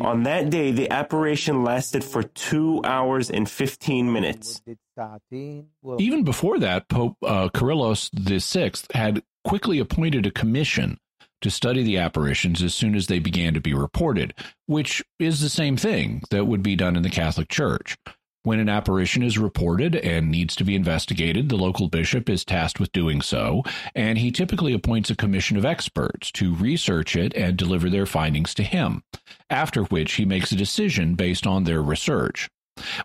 On that day, the apparition lasted for two hours and 15 minutes. Even before that, Pope uh, Kyrillos VI had quickly appointed a commission to study the apparitions as soon as they began to be reported, which is the same thing that would be done in the Catholic Church. When an apparition is reported and needs to be investigated, the local bishop is tasked with doing so, and he typically appoints a commission of experts to research it and deliver their findings to him, after which he makes a decision based on their research.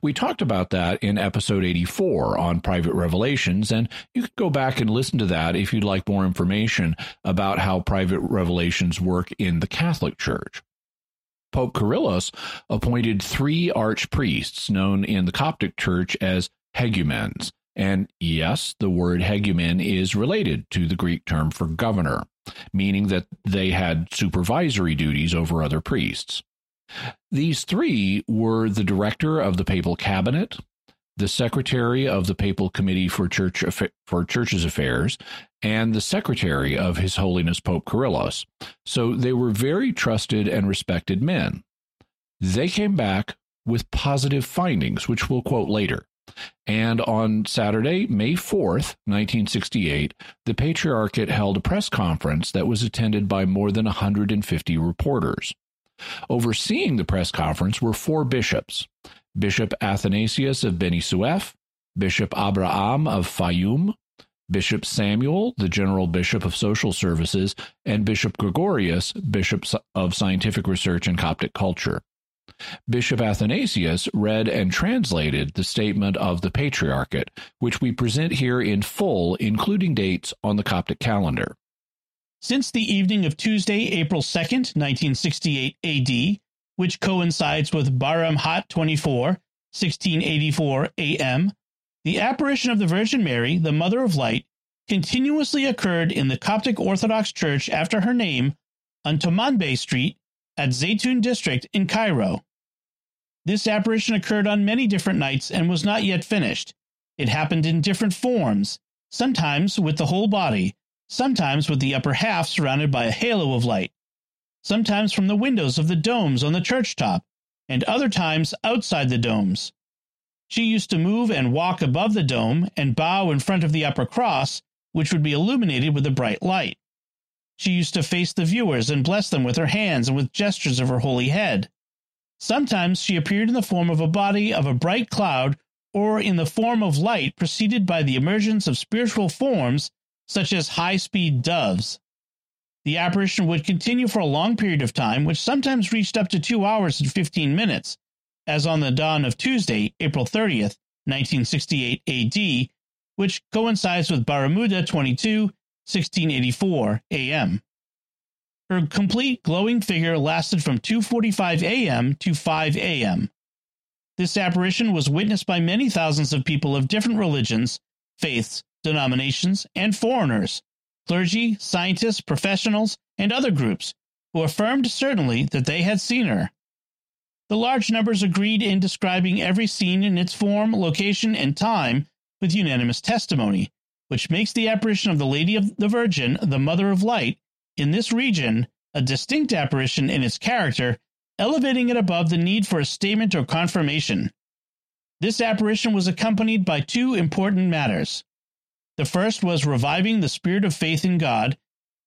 We talked about that in episode 84 on private revelations, and you could go back and listen to that if you'd like more information about how private revelations work in the Catholic Church. Pope Kyrillos appointed three archpriests known in the Coptic Church as hegumens. And yes, the word hegumen is related to the Greek term for governor, meaning that they had supervisory duties over other priests. These three were the director of the papal cabinet, the secretary of the papal committee for church for churches affairs, and the secretary of His Holiness Pope Kyrillos. So they were very trusted and respected men. They came back with positive findings, which we'll quote later. And on Saturday, May 4th, 1968, the Patriarchate held a press conference that was attended by more than 150 reporters. Overseeing the press conference were four bishops Bishop Athanasius of Beni Suef, Bishop Abraham of Fayum, Bishop Samuel, the General Bishop of Social Services, and Bishop Gregorius, Bishop of Scientific Research and Coptic Culture. Bishop Athanasius read and translated the statement of the Patriarchate, which we present here in full, including dates on the Coptic calendar. Since the evening of Tuesday, April 2nd, 1968 AD, which coincides with Baramhat 24, 1684 AM, the apparition of the Virgin Mary, the Mother of Light, continuously occurred in the Coptic Orthodox Church after her name on Tomanbe Street at Zeitoun District in Cairo. This apparition occurred on many different nights and was not yet finished. It happened in different forms, sometimes with the whole body, sometimes with the upper half surrounded by a halo of light, sometimes from the windows of the domes on the church top, and other times outside the domes. She used to move and walk above the dome and bow in front of the upper cross, which would be illuminated with a bright light. She used to face the viewers and bless them with her hands and with gestures of her holy head. Sometimes she appeared in the form of a body of a bright cloud or in the form of light preceded by the emergence of spiritual forms such as high speed doves. The apparition would continue for a long period of time, which sometimes reached up to two hours and 15 minutes, as on the dawn of Tuesday, April 30th, 1968 AD, which coincides with Baramuda 22, 1684 AM. Her complete glowing figure lasted from 2:45 a.m. to 5 a.m. This apparition was witnessed by many thousands of people of different religions, faiths, denominations, and foreigners, clergy, scientists, professionals, and other groups, who affirmed certainly that they had seen her. The large numbers agreed in describing every scene in its form, location, and time with unanimous testimony, which makes the apparition of the Lady of the Virgin, the Mother of Light, in this region a distinct apparition in its character, elevating it above the need for a statement or confirmation. This apparition was accompanied by two important matters. The first was reviving the spirit of faith in God,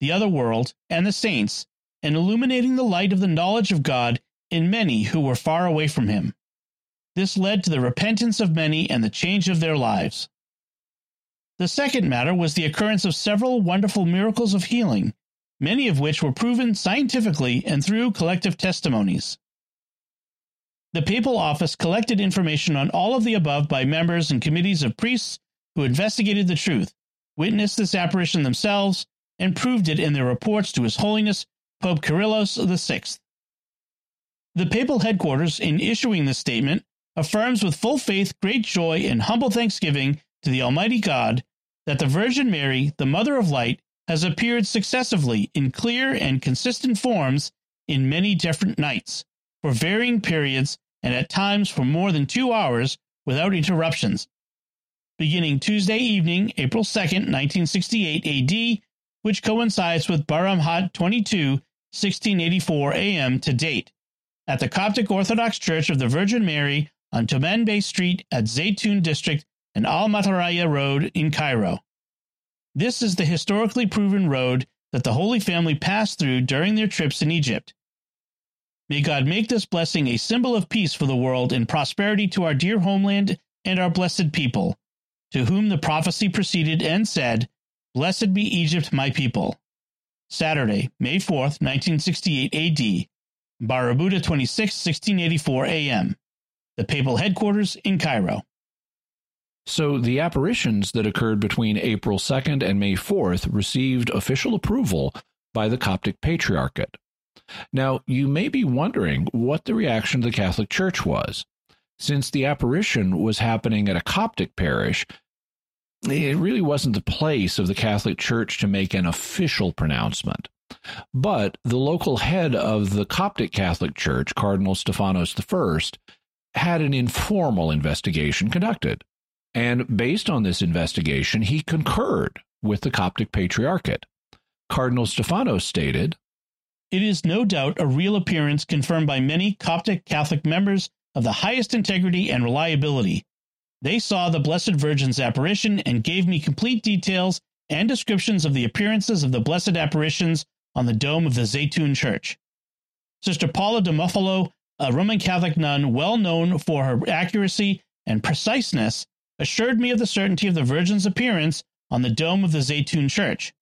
the other world, and the saints, and illuminating the light of the knowledge of God in many who were far away from Him. This led to the repentance of many and the change of their lives. The second matter was the occurrence of several wonderful miracles of healing, many of which were proven scientifically and through collective testimonies. The papal office collected information on all of the above by members and committees of priests who investigated the truth, witnessed this apparition themselves, and proved it in their reports to His Holiness Pope Kyrillos VI. The papal headquarters, in issuing this statement, affirms with full faith, great joy, and humble thanksgiving to the Almighty God that the Virgin Mary, the Mother of Light, has appeared successively in clear and consistent forms in many different nights, for varying periods, and at times for more than two hours without interruptions. Beginning Tuesday evening, April 2nd, 1968 AD, which coincides with Hat 22, 1684 AM to date, at the Coptic Orthodox Church of the Virgin Mary on Tomanbay Street at Zeitoun District and Al Mataraya Road in Cairo. This is the historically proven road that the Holy Family passed through during their trips in Egypt. May God make this blessing a symbol of peace for the world and prosperity to our dear homeland and our blessed people, to whom the prophecy proceeded and said, Blessed be Egypt, my people. Saturday, May 4th, 1968 AD, Baramuda 26, 1684 AM. the papal headquarters in Cairo. So the apparitions that occurred between April 2nd and May 4th received official approval by the Coptic Patriarchate. Now, you may be wondering what the reaction of the Catholic Church was. Since the apparition was happening at a Coptic parish, it really wasn't the place of the Catholic Church to make an official pronouncement. But the local head of the Coptic Catholic Church, Cardinal Stephanos I, had an informal investigation conducted. And based on this investigation, he concurred with the Coptic Patriarchate. Cardinal Stephanos stated It is no doubt a real appearance confirmed by many Coptic Catholic members of the highest integrity and reliability. They saw the Blessed Virgin's apparition and gave me complete details and descriptions of the appearances of the blessed apparitions on the dome of the Zeitoun Church. Sister Paula de Muffalo, a Roman Catholic nun well known for her accuracy and preciseness, assured me of the certainty of the Virgin's appearance on the dome of the Zeitoun Church.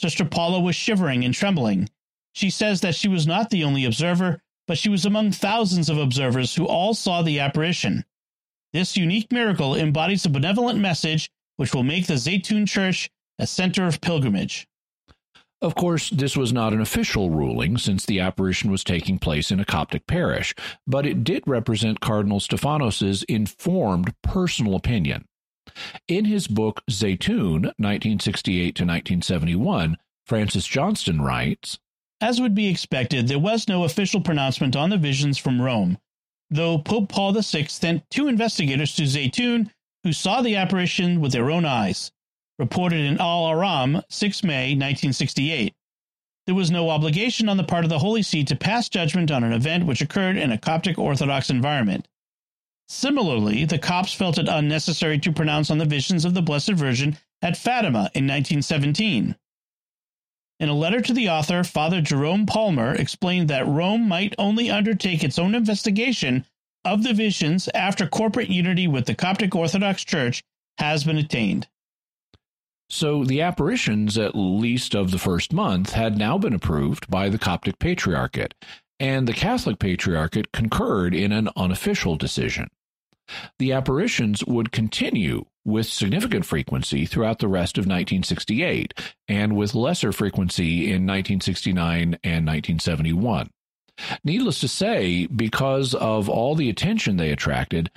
Sister Paula was shivering and trembling. She says that she was not the only observer, but she was among thousands of observers who all saw the apparition. This unique miracle embodies a benevolent message which will make the Zeitoun Church a center of pilgrimage. Of course, this was not an official ruling since the apparition was taking place in a Coptic parish, but it did represent Cardinal Stephanos's informed personal opinion. In his book Zeitoun, 1968 to 1971, Francis Johnston writes, As would be expected, there was no official pronouncement on the visions from Rome, though Pope Paul VI sent two investigators to Zeitoun who saw the apparition with their own eyes reported in Al Ahram, 6 May 1968. There was no obligation on the part of the Holy See to pass judgment on an event which occurred in a Coptic Orthodox environment. Similarly, the Copts felt it unnecessary to pronounce on the visions of the Blessed Virgin at Fatima in 1917. In a letter to the author, Father Jerome Palmer explained that Rome might only undertake its own investigation of the visions after corporate unity with the Coptic Orthodox Church has been attained. So the apparitions, at least of the first month, had now been approved by the Coptic Patriarchate, and the Catholic Patriarchate concurred in an unofficial decision. The apparitions would continue with significant frequency throughout the rest of 1968, and with lesser frequency in 1969 and 1971. Needless to say, because of all the attention they attracted,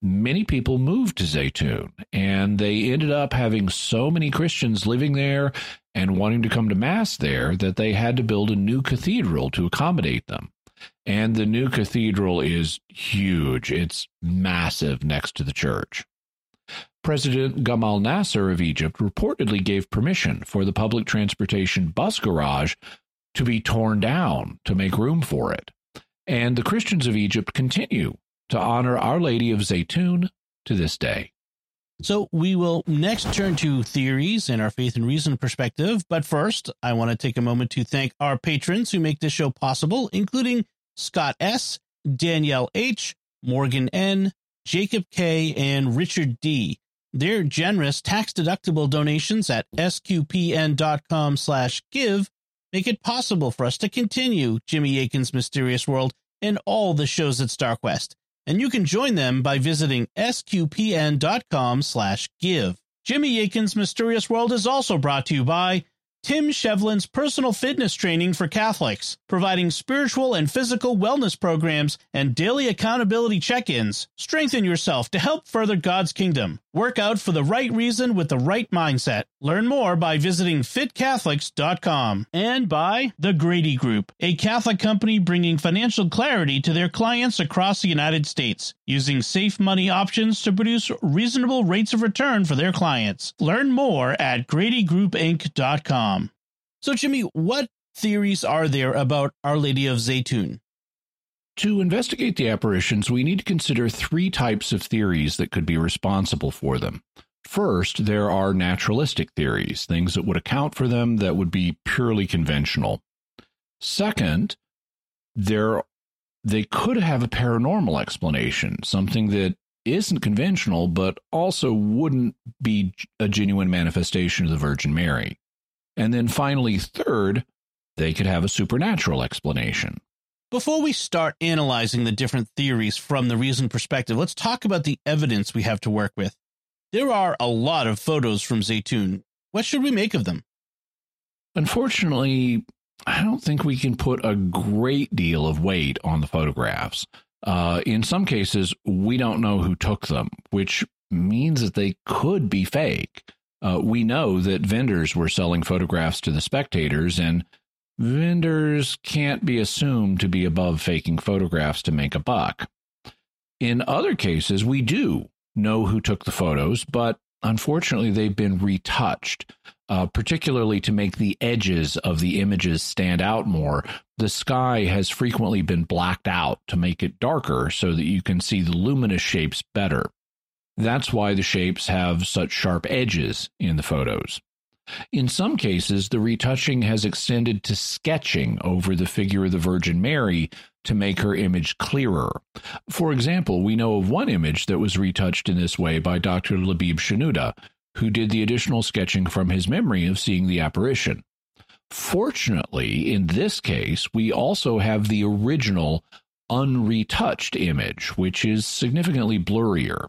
many people moved to Zeitoun, and they ended up having so many Christians living there and wanting to come to Mass there that they had to build a new cathedral to accommodate them. And the new cathedral is huge, it's massive next to the church. President Gamal Nasser of Egypt reportedly gave permission for the public transportation bus garage to be torn down to make room for it. And the Christians of Egypt continue to honor Our Lady of Zeitoun to this day. So we will next turn to theories and our faith and reason perspective. But first, I want to take a moment to thank our patrons who make this show possible, including Scott S., Danielle H., Morgan N., Jacob K., and Richard D. Their generous tax-deductible donations at sqpn.com slash give make it possible for us to continue Jimmy Akin's Mysterious World and all the shows at StarQuest and you can join them by visiting sqpn.com slash give. Jimmy Akin's Mysterious World is also brought to you by Tim Shevlin's personal fitness training for Catholics, providing spiritual and physical wellness programs and daily accountability check ins. Strengthen yourself to help further God's kingdom. Work out for the right reason with the right mindset. Learn more by visiting fitcatholics.com and by The Grady Group, a Catholic company bringing financial clarity to their clients across the United States, using safe money options to produce reasonable rates of return for their clients. Learn more at gradygroupinc.com. So, Jimmy, what theories are there about Our Lady of Zeitoun? To investigate the apparitions, we need to consider three types of theories that could be responsible for them. First, there are naturalistic theories, things that would account for them that would be purely conventional. Second, there they could have a paranormal explanation, something that isn't conventional but also wouldn't be a genuine manifestation of the Virgin Mary. And then finally, third, they could have a supernatural explanation. Before we start analyzing the different theories from the reason perspective, let's talk about the evidence we have to work with. There are a lot of photos from Zeitoun. What should we make of them? Unfortunately, I don't think we can put a great deal of weight on the photographs. Uh, in some cases, we don't know who took them, which means that they could be fake. Uh, we know that vendors were selling photographs to the spectators, and vendors can't be assumed to be above faking photographs to make a buck. In other cases, we do know who took the photos, but unfortunately, they've been retouched, uh, particularly to make the edges of the images stand out more. The sky has frequently been blacked out to make it darker so that you can see the luminous shapes better. That's why the shapes have such sharp edges in the photos. In some cases, the retouching has extended to sketching over the figure of the Virgin Mary to make her image clearer. For example, we know of one image that was retouched in this way by Dr. Labib Shenouda, who did the additional sketching from his memory of seeing the apparition. Fortunately, in this case, we also have the original unretouched image, which is significantly blurrier.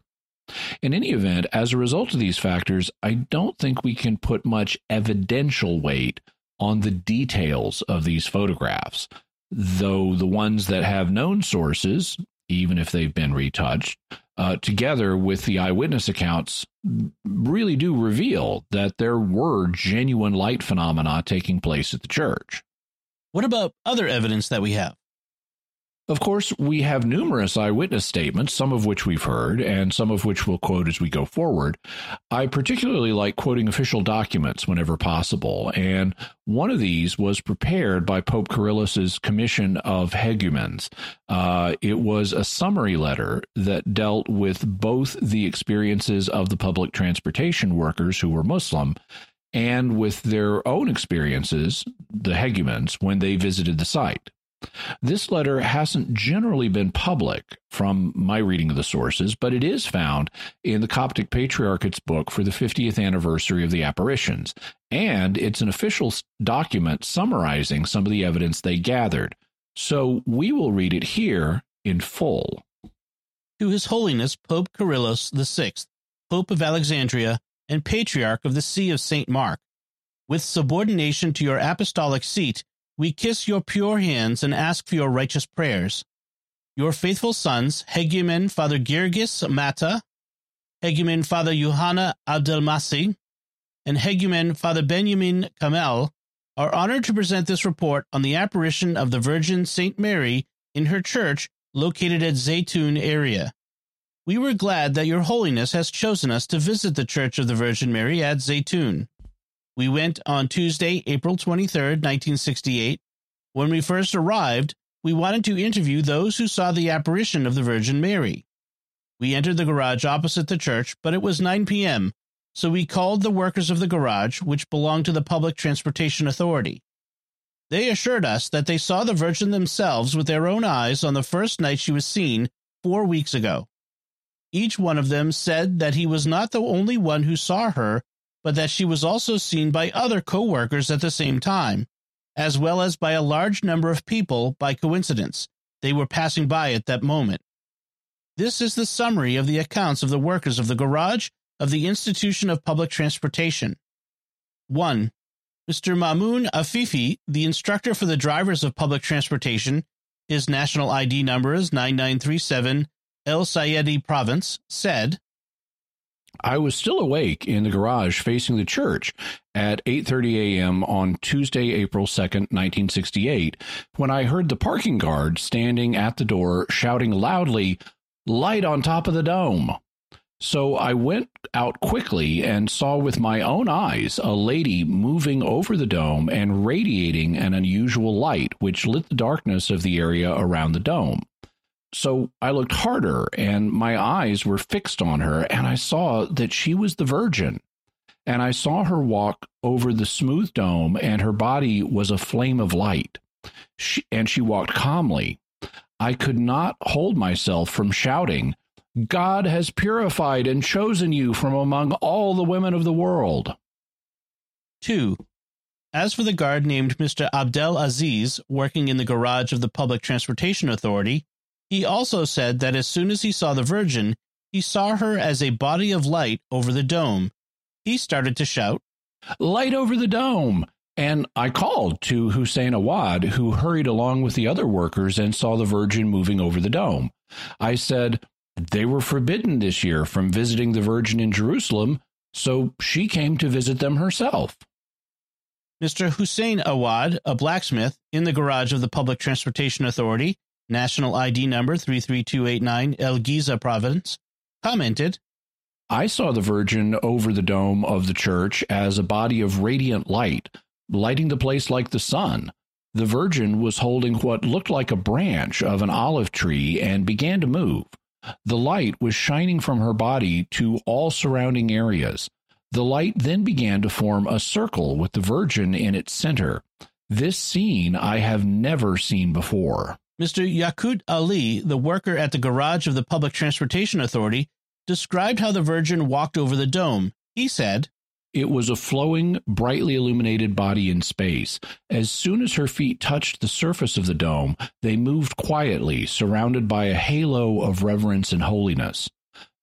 In any event, as a result of these factors, I don't think we can put much evidential weight on the details of these photographs, though the ones that have known sources, even if they've been retouched, uh, together with the eyewitness accounts, really do reveal that there were genuine light phenomena taking place at the church. What about other evidence that we have? Of course, we have numerous eyewitness statements, some of which we've heard and some of which we'll quote as we go forward. I particularly like quoting official documents whenever possible, and one of these was prepared by Pope Kyrillos' Commission of Hegumens. Uh, it was a summary letter that dealt with both the experiences of the public transportation workers who were Muslim and with their own experiences, the Hegumens, when they visited the site. This letter hasn't generally been public from my reading of the sources, but it is found in the Coptic Patriarchate's book for the 50th anniversary of the apparitions, and it's an official document summarizing some of the evidence they gathered. So we will read it here in full. To His Holiness Pope Kyrillos VI, Pope of Alexandria and Patriarch of the See of St. Mark, with subordination to your apostolic seat we kiss your pure hands and ask for your righteous prayers. Your faithful sons, Hegumen Father Girgis Mata, Hegumen Father Johanna Abdelmasi, and Hegumen Father Benjamin Kamel, are honored to present this report on the apparition of the Virgin Saint Mary in her church located at Zeitoun area. We were glad that Your Holiness has chosen us to visit the Church of the Virgin Mary at Zeitoun. We went on Tuesday, April 23rd, 1968. When we first arrived, we wanted to interview those who saw the apparition of the Virgin Mary. We entered the garage opposite the church, but it was 9 p.m., so we called the workers of the garage, which belonged to the Public Transportation Authority. They assured us that they saw the Virgin themselves with their own eyes on the first night she was seen four weeks ago. Each one of them said that he was not the only one who saw her, but that she was also seen by other co workers at the same time, as well as by a large number of people by coincidence. They were passing by at that moment. This is the summary of the accounts of the workers of the garage of the Institution of Public Transportation. 1. Mr. Mamoun Afifi, the instructor for the drivers of public transportation, his national ID number is 9937 El Sayedi Province, said, I was still awake in the garage facing the church at 8:30 a.m. on Tuesday, April 2nd, 1968, when I heard the parking guard standing at the door shouting loudly, "Light on top of the dome." So I went out quickly and saw with my own eyes a lady moving over the dome and radiating an unusual light which lit the darkness of the area around the dome. So I looked harder and my eyes were fixed on her, and I saw that she was the Virgin. And I saw her walk over the smooth dome, and her body was a flame of light. She, and she walked calmly. I could not hold myself from shouting, God has purified and chosen you from among all the women of the world. 2. As for the guard named Mr. Abdel Aziz, working in the garage of the Public Transportation Authority, he also said that as soon as he saw the Virgin, he saw her as a body of light over the dome. He started to shout, Light over the dome! And I called to Hussein Awad, who hurried along with the other workers and saw the Virgin moving over the dome. I said, They were forbidden this year from visiting the Virgin in Jerusalem, so she came to visit them herself. Mr. Hussein Awad, a blacksmith in the garage of the Public Transportation Authority, national ID number 33289, El Giza province, commented, I saw the Virgin over the dome of the church as a body of radiant light, lighting the place like the sun. The Virgin was holding what looked like a branch of an olive tree and began to move. The light was shining from her body to all surrounding areas. The light then began to form a circle with the Virgin in its center. This scene I have never seen before. Mr. Yakut Ali, the worker at the garage of the Public Transportation Authority, described how the Virgin walked over the dome. He said, It was a flowing, brightly illuminated body in space. As soon as her feet touched the surface of the dome, they moved quietly, surrounded by a halo of reverence and holiness.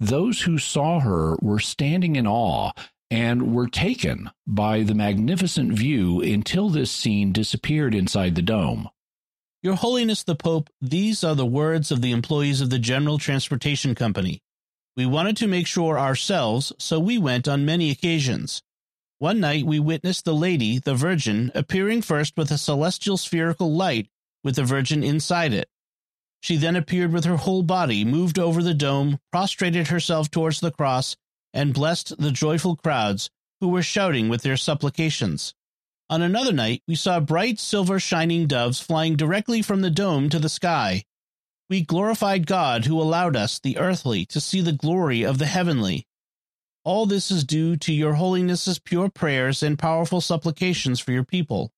Those who saw her were standing in awe and were taken by the magnificent view until this scene disappeared inside the dome. Your Holiness the Pope, these are the words of the employees of the General Transportation Company. We wanted to make sure ourselves, so we went on many occasions. One night we witnessed the Lady, the Virgin, appearing first with a celestial spherical light with the Virgin inside it. She then appeared with her whole body, moved over the dome, prostrated herself towards the cross, and blessed the joyful crowds who were shouting with their supplications. On another night, we saw bright silver shining doves flying directly from the dome to the sky. We glorified God who allowed us, the earthly, to see the glory of the heavenly. All this is due to your holiness's pure prayers and powerful supplications for your people.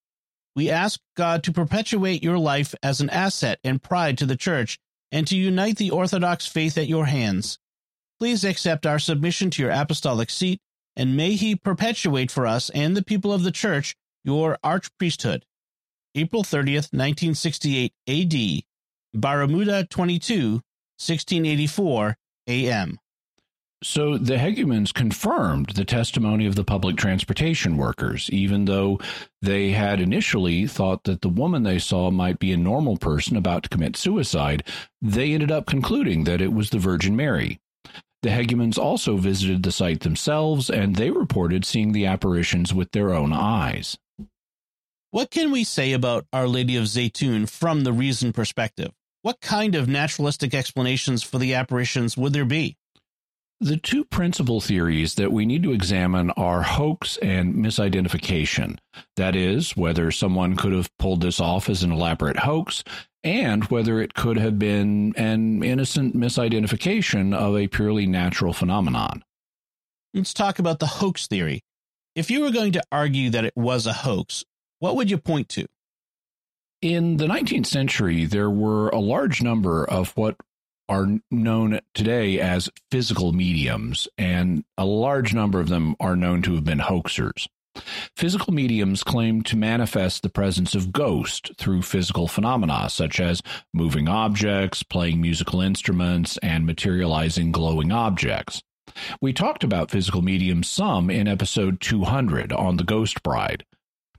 We ask God to perpetuate your life as an asset and pride to the church and to unite the Orthodox faith at your hands. Please accept our submission to your apostolic seat, and may he perpetuate for us and the people of the church your archpriesthood. April 30th, 1968 AD, Baramuda 22, 1684 AM. So the Hegumens confirmed the testimony of the public transportation workers, even though they had initially thought that the woman they saw might be a normal person about to commit suicide. They ended up concluding that it was the Virgin Mary. The Hegumens also visited the site themselves, and they reported seeing the apparitions with their own eyes. What can we say about Our Lady of Zeitoun from the reason perspective? What kind of naturalistic explanations for the apparitions would there be? The two principal theories that we need to examine are hoax and misidentification. That is, whether someone could have pulled this off as an elaborate hoax, and whether it could have been an innocent misidentification of a purely natural phenomenon. Let's talk about the hoax theory. If you were going to argue that it was a hoax, what would you point to? In the 19th century, there were a large number of what are known today as physical mediums, and a large number of them are known to have been hoaxers. Physical mediums claim to manifest the presence of ghosts through physical phenomena such as moving objects, playing musical instruments, and materializing glowing objects. We talked about physical mediums some in episode 200 on the Ghost Bride.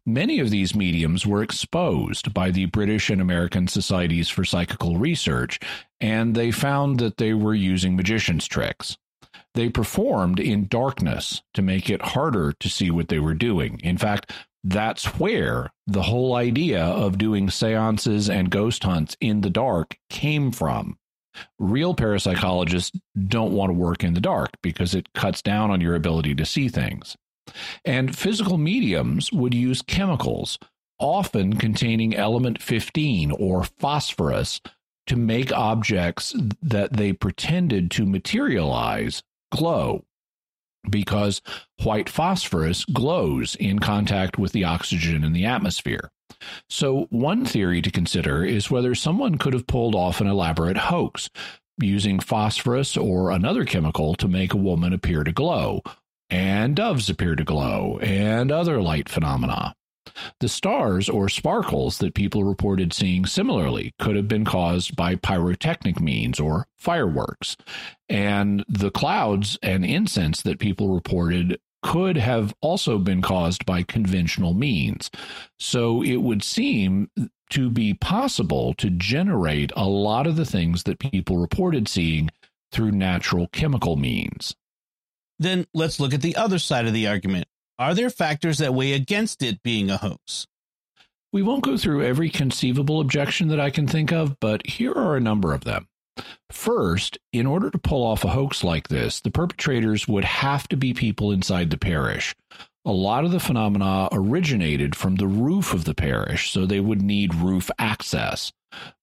Many of these mediums were exposed by the British and American Societies for Psychical Research, and they found that they were using magician's tricks. They performed in darkness to make it harder to see what they were doing. In fact, that's where the whole idea of doing seances and ghost hunts in the dark came from. Real parapsychologists don't want to work in the dark because it cuts down on your ability to see things. And physical mediums would use chemicals, often containing element 15 or phosphorus, to make objects that they pretended to materialize glow. Because white phosphorus glows in contact with the oxygen in the atmosphere. So, one theory to consider is whether someone could have pulled off an elaborate hoax using phosphorus or another chemical to make a woman appear to glow, and doves appear to glow, and other light phenomena. The stars or sparkles that people reported seeing similarly could have been caused by pyrotechnic means or fireworks. And the clouds and incense that people reported could have also been caused by conventional means. So it would seem to be possible to generate a lot of the things that people reported seeing through natural chemical means. Then let's look at the other side of the argument. Are there factors that weigh against it being a hoax? We won't go through every conceivable objection that I can think of, but here are a number of them. First, in order to pull off a hoax like this, the perpetrators would have to be people inside the parish. A lot of the phenomena originated from the roof of the parish, so they would need roof access.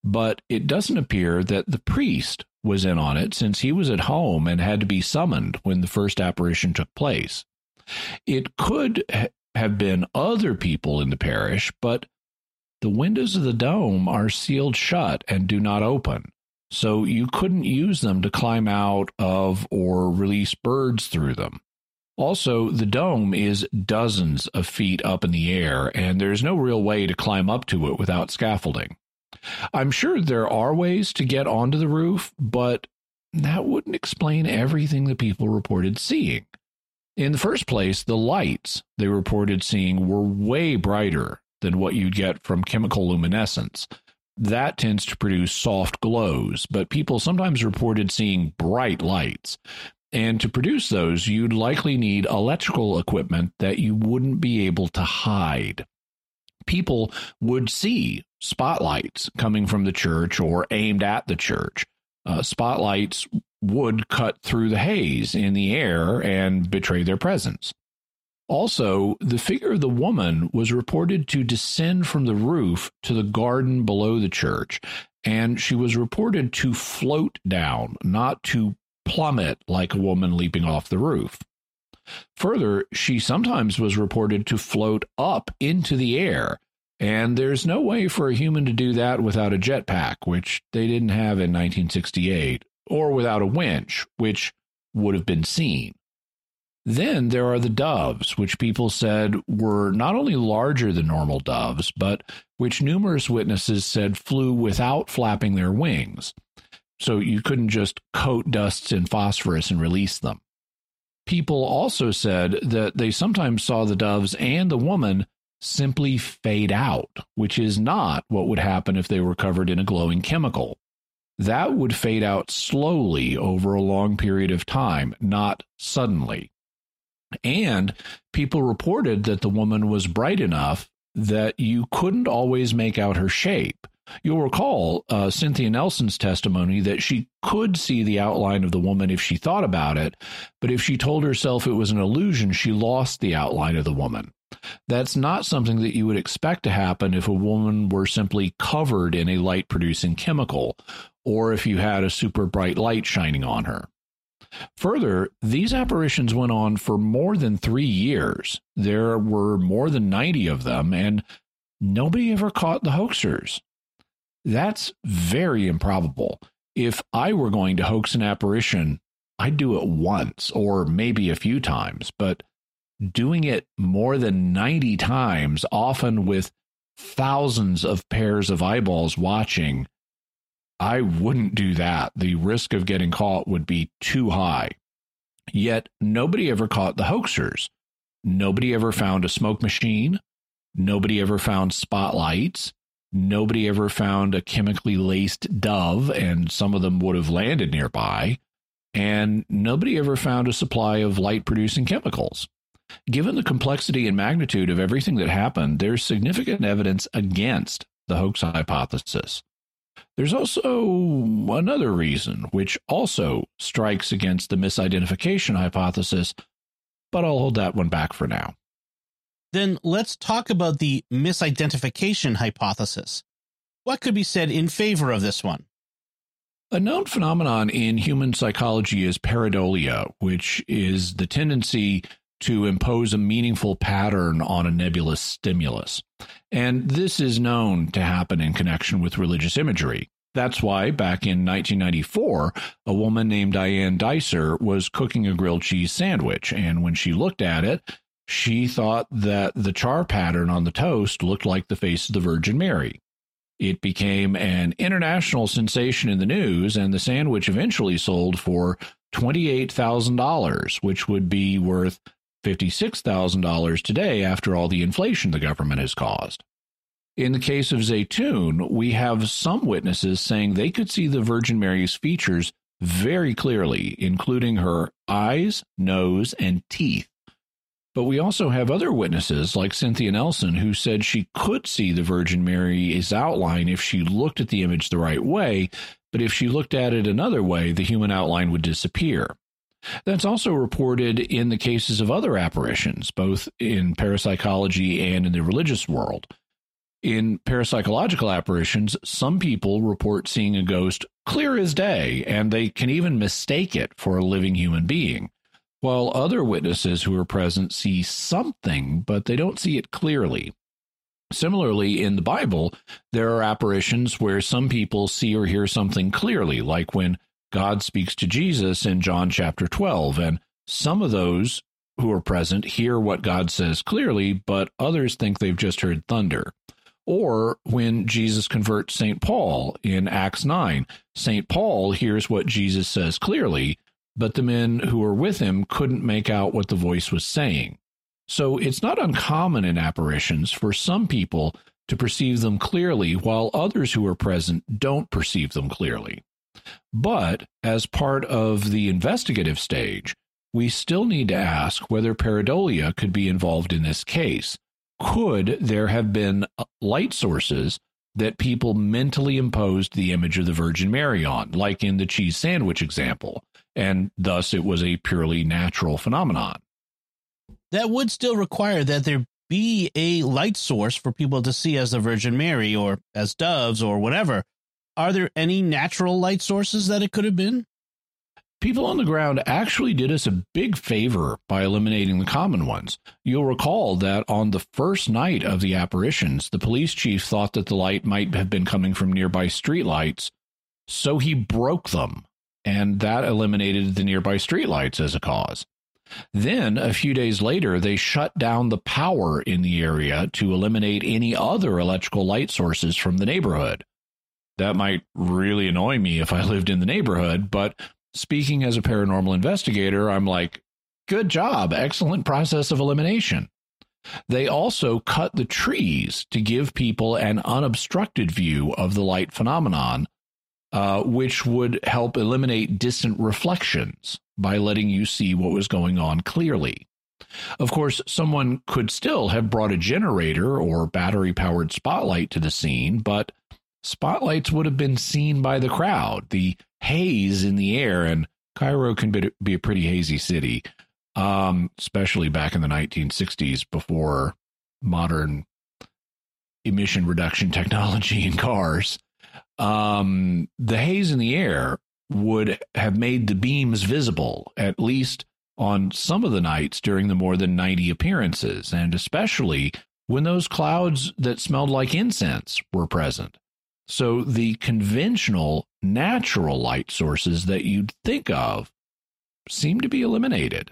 But it doesn't appear that the priest was in on it since he was at home and had to be summoned when the first apparition took place. It could have been other people in the parish, but the windows of the dome are sealed shut and do not open. So you couldn't use them to climb out of or release birds through them. Also, the dome is dozens of feet up in the air, and there's no real way to climb up to it without scaffolding. I'm sure there are ways to get onto the roof, but that wouldn't explain everything the people reported seeing. In the first place, the lights they reported seeing were way brighter than what you'd get from chemical luminescence. That tends to produce soft glows, but people sometimes reported seeing bright lights. And to produce those, you'd likely need electrical equipment that you wouldn't be able to hide. People would see spotlights coming from the church or aimed at the church. Uh, spotlights would cut through the haze in the air and betray their presence. Also, the figure of the woman was reported to descend from the roof to the garden below the church, and she was reported to float down, not to plummet like a woman leaping off the roof. Further, she sometimes was reported to float up into the air, and there's no way for a human to do that without a jetpack, which they didn't have in 1968, or without a winch, which would have been seen. Then there are the doves, which people said were not only larger than normal doves, but which numerous witnesses said flew without flapping their wings. So you couldn't just coat dusts in phosphorus and release them. People also said that they sometimes saw the doves and the woman simply fade out, which is not what would happen if they were covered in a glowing chemical that would fade out slowly over a long period of time, not suddenly. And people reported that the woman was bright enough that you couldn't always make out her shape. You'll recall uh, Cynthia Nelson's testimony that she could see the outline of the woman if she thought about it, but if she told herself it was an illusion, she lost the outline of the woman. That's not something that you would expect to happen if a woman were simply covered in a light producing chemical or if you had a super bright light shining on her. Further, these apparitions went on for more than three years. There were more than 90 of them, and nobody ever caught the hoaxers. That's very improbable. If I were going to hoax an apparition, I'd do it once or maybe a few times, but doing it more than 90 times, often with thousands of pairs of eyeballs watching, I wouldn't do that. The risk of getting caught would be too high. Yet nobody ever caught the hoaxers. Nobody ever found a smoke machine. Nobody ever found spotlights. Nobody ever found a chemically laced dove, and some of them would have landed nearby. And nobody ever found a supply of light producing chemicals. Given the complexity and magnitude of everything that happened, there's significant evidence against the hoax hypothesis. There's also another reason, which also strikes against the misidentification hypothesis, but I'll hold that one back for now. Then let's talk about the misidentification hypothesis. What could be said in favor of this one? A known phenomenon in human psychology is pareidolia, which is the tendency to impose a meaningful pattern on a nebulous stimulus. And this is known to happen in connection with religious imagery. That's why back in 1994, a woman named Diane Duyser was cooking a grilled cheese sandwich. And when she looked at it, She thought that the char pattern on the toast looked like the face of the Virgin Mary. It became an international sensation in the news, and the sandwich eventually sold for $28,000, which would be worth $56,000 today after all the inflation the government has caused. In the case of Zeitoun, we have some witnesses saying they could see the Virgin Mary's features very clearly, including her eyes, nose, and teeth. But we also have other witnesses, like Cynthia Nelson, who said she could see the Virgin Mary's outline if she looked at the image the right way, but if she looked at it another way, the human outline would disappear. That's also reported in the cases of other apparitions, both in parapsychology and in the religious world. In parapsychological apparitions, some people report seeing a ghost clear as day, and they can even mistake it for a living human being while other witnesses who are present see something, but they don't see it clearly. Similarly, in the Bible, there are apparitions where some people see or hear something clearly, like when God speaks to Jesus in John chapter 12, and some of those who are present hear what God says clearly, but others think they've just heard thunder. Or when Jesus converts St. Paul in Acts 9, St. Paul hears what Jesus says clearly, but the men who were with him couldn't make out what the voice was saying. So it's not uncommon in apparitions for some people to perceive them clearly, while others who are present don't perceive them clearly. But as part of the investigative stage, we still need to ask whether pareidolia could be involved in this case. Could there have been uh, light sources that people mentally imposed the image of the Virgin Mary on, like in the cheese sandwich example, and thus it was a purely natural phenomenon. That would still require that there be a light source for people to see as the Virgin Mary or as doves or whatever. Are there any natural light sources that it could have been? People on the ground actually did us a big favor by eliminating the common ones. You'll recall that on the first night of the apparitions, the police chief thought that the light might have been coming from nearby streetlights, so he broke them and that eliminated the nearby streetlights as a cause. Then, a few days later, they shut down the power in the area to eliminate any other electrical light sources from the neighborhood. That might really annoy me if I lived in the neighborhood, but speaking as a paranormal investigator, I'm like, good job, excellent process of elimination. They also cut the trees to give people an unobstructed view of the light phenomenon uh, which would help eliminate distant reflections by letting you see what was going on clearly. Of course, someone could still have brought a generator or battery powered spotlight to the scene, but spotlights would have been seen by the crowd. The haze in the air, and Cairo can be a pretty hazy city, um, especially back in the 1960s before modern emission reduction technology in cars um, the haze in the air would have made the beams visible, at least on some of the nights during the more than 90 appearances, and especially when those clouds that smelled like incense were present. So the conventional natural light sources that you'd think of seem to be eliminated.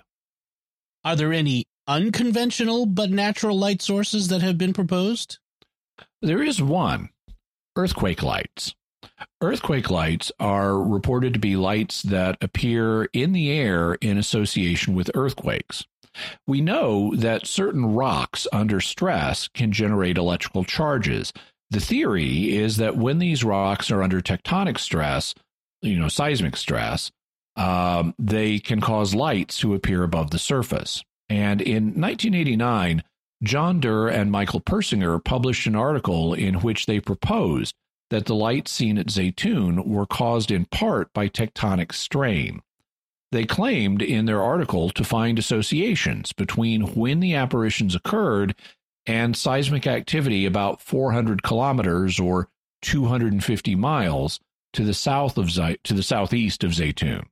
Are there any unconventional but natural light sources that have been proposed? There is one earthquake lights. Earthquake lights are reported to be lights that appear in the air in association with earthquakes. We know that certain rocks under stress can generate electrical charges. The theory is that when these rocks are under tectonic stress, you know, seismic stress, um, they can cause lights to appear above the surface. And in 1989, John Derr and Michael Persinger published an article in which they proposed that the lights seen at Zeitoun were caused in part by tectonic strain. They claimed in their article to find associations between when the apparitions occurred and seismic activity about 400 kilometers or 250 miles to the south of to the southeast of Zeitoun.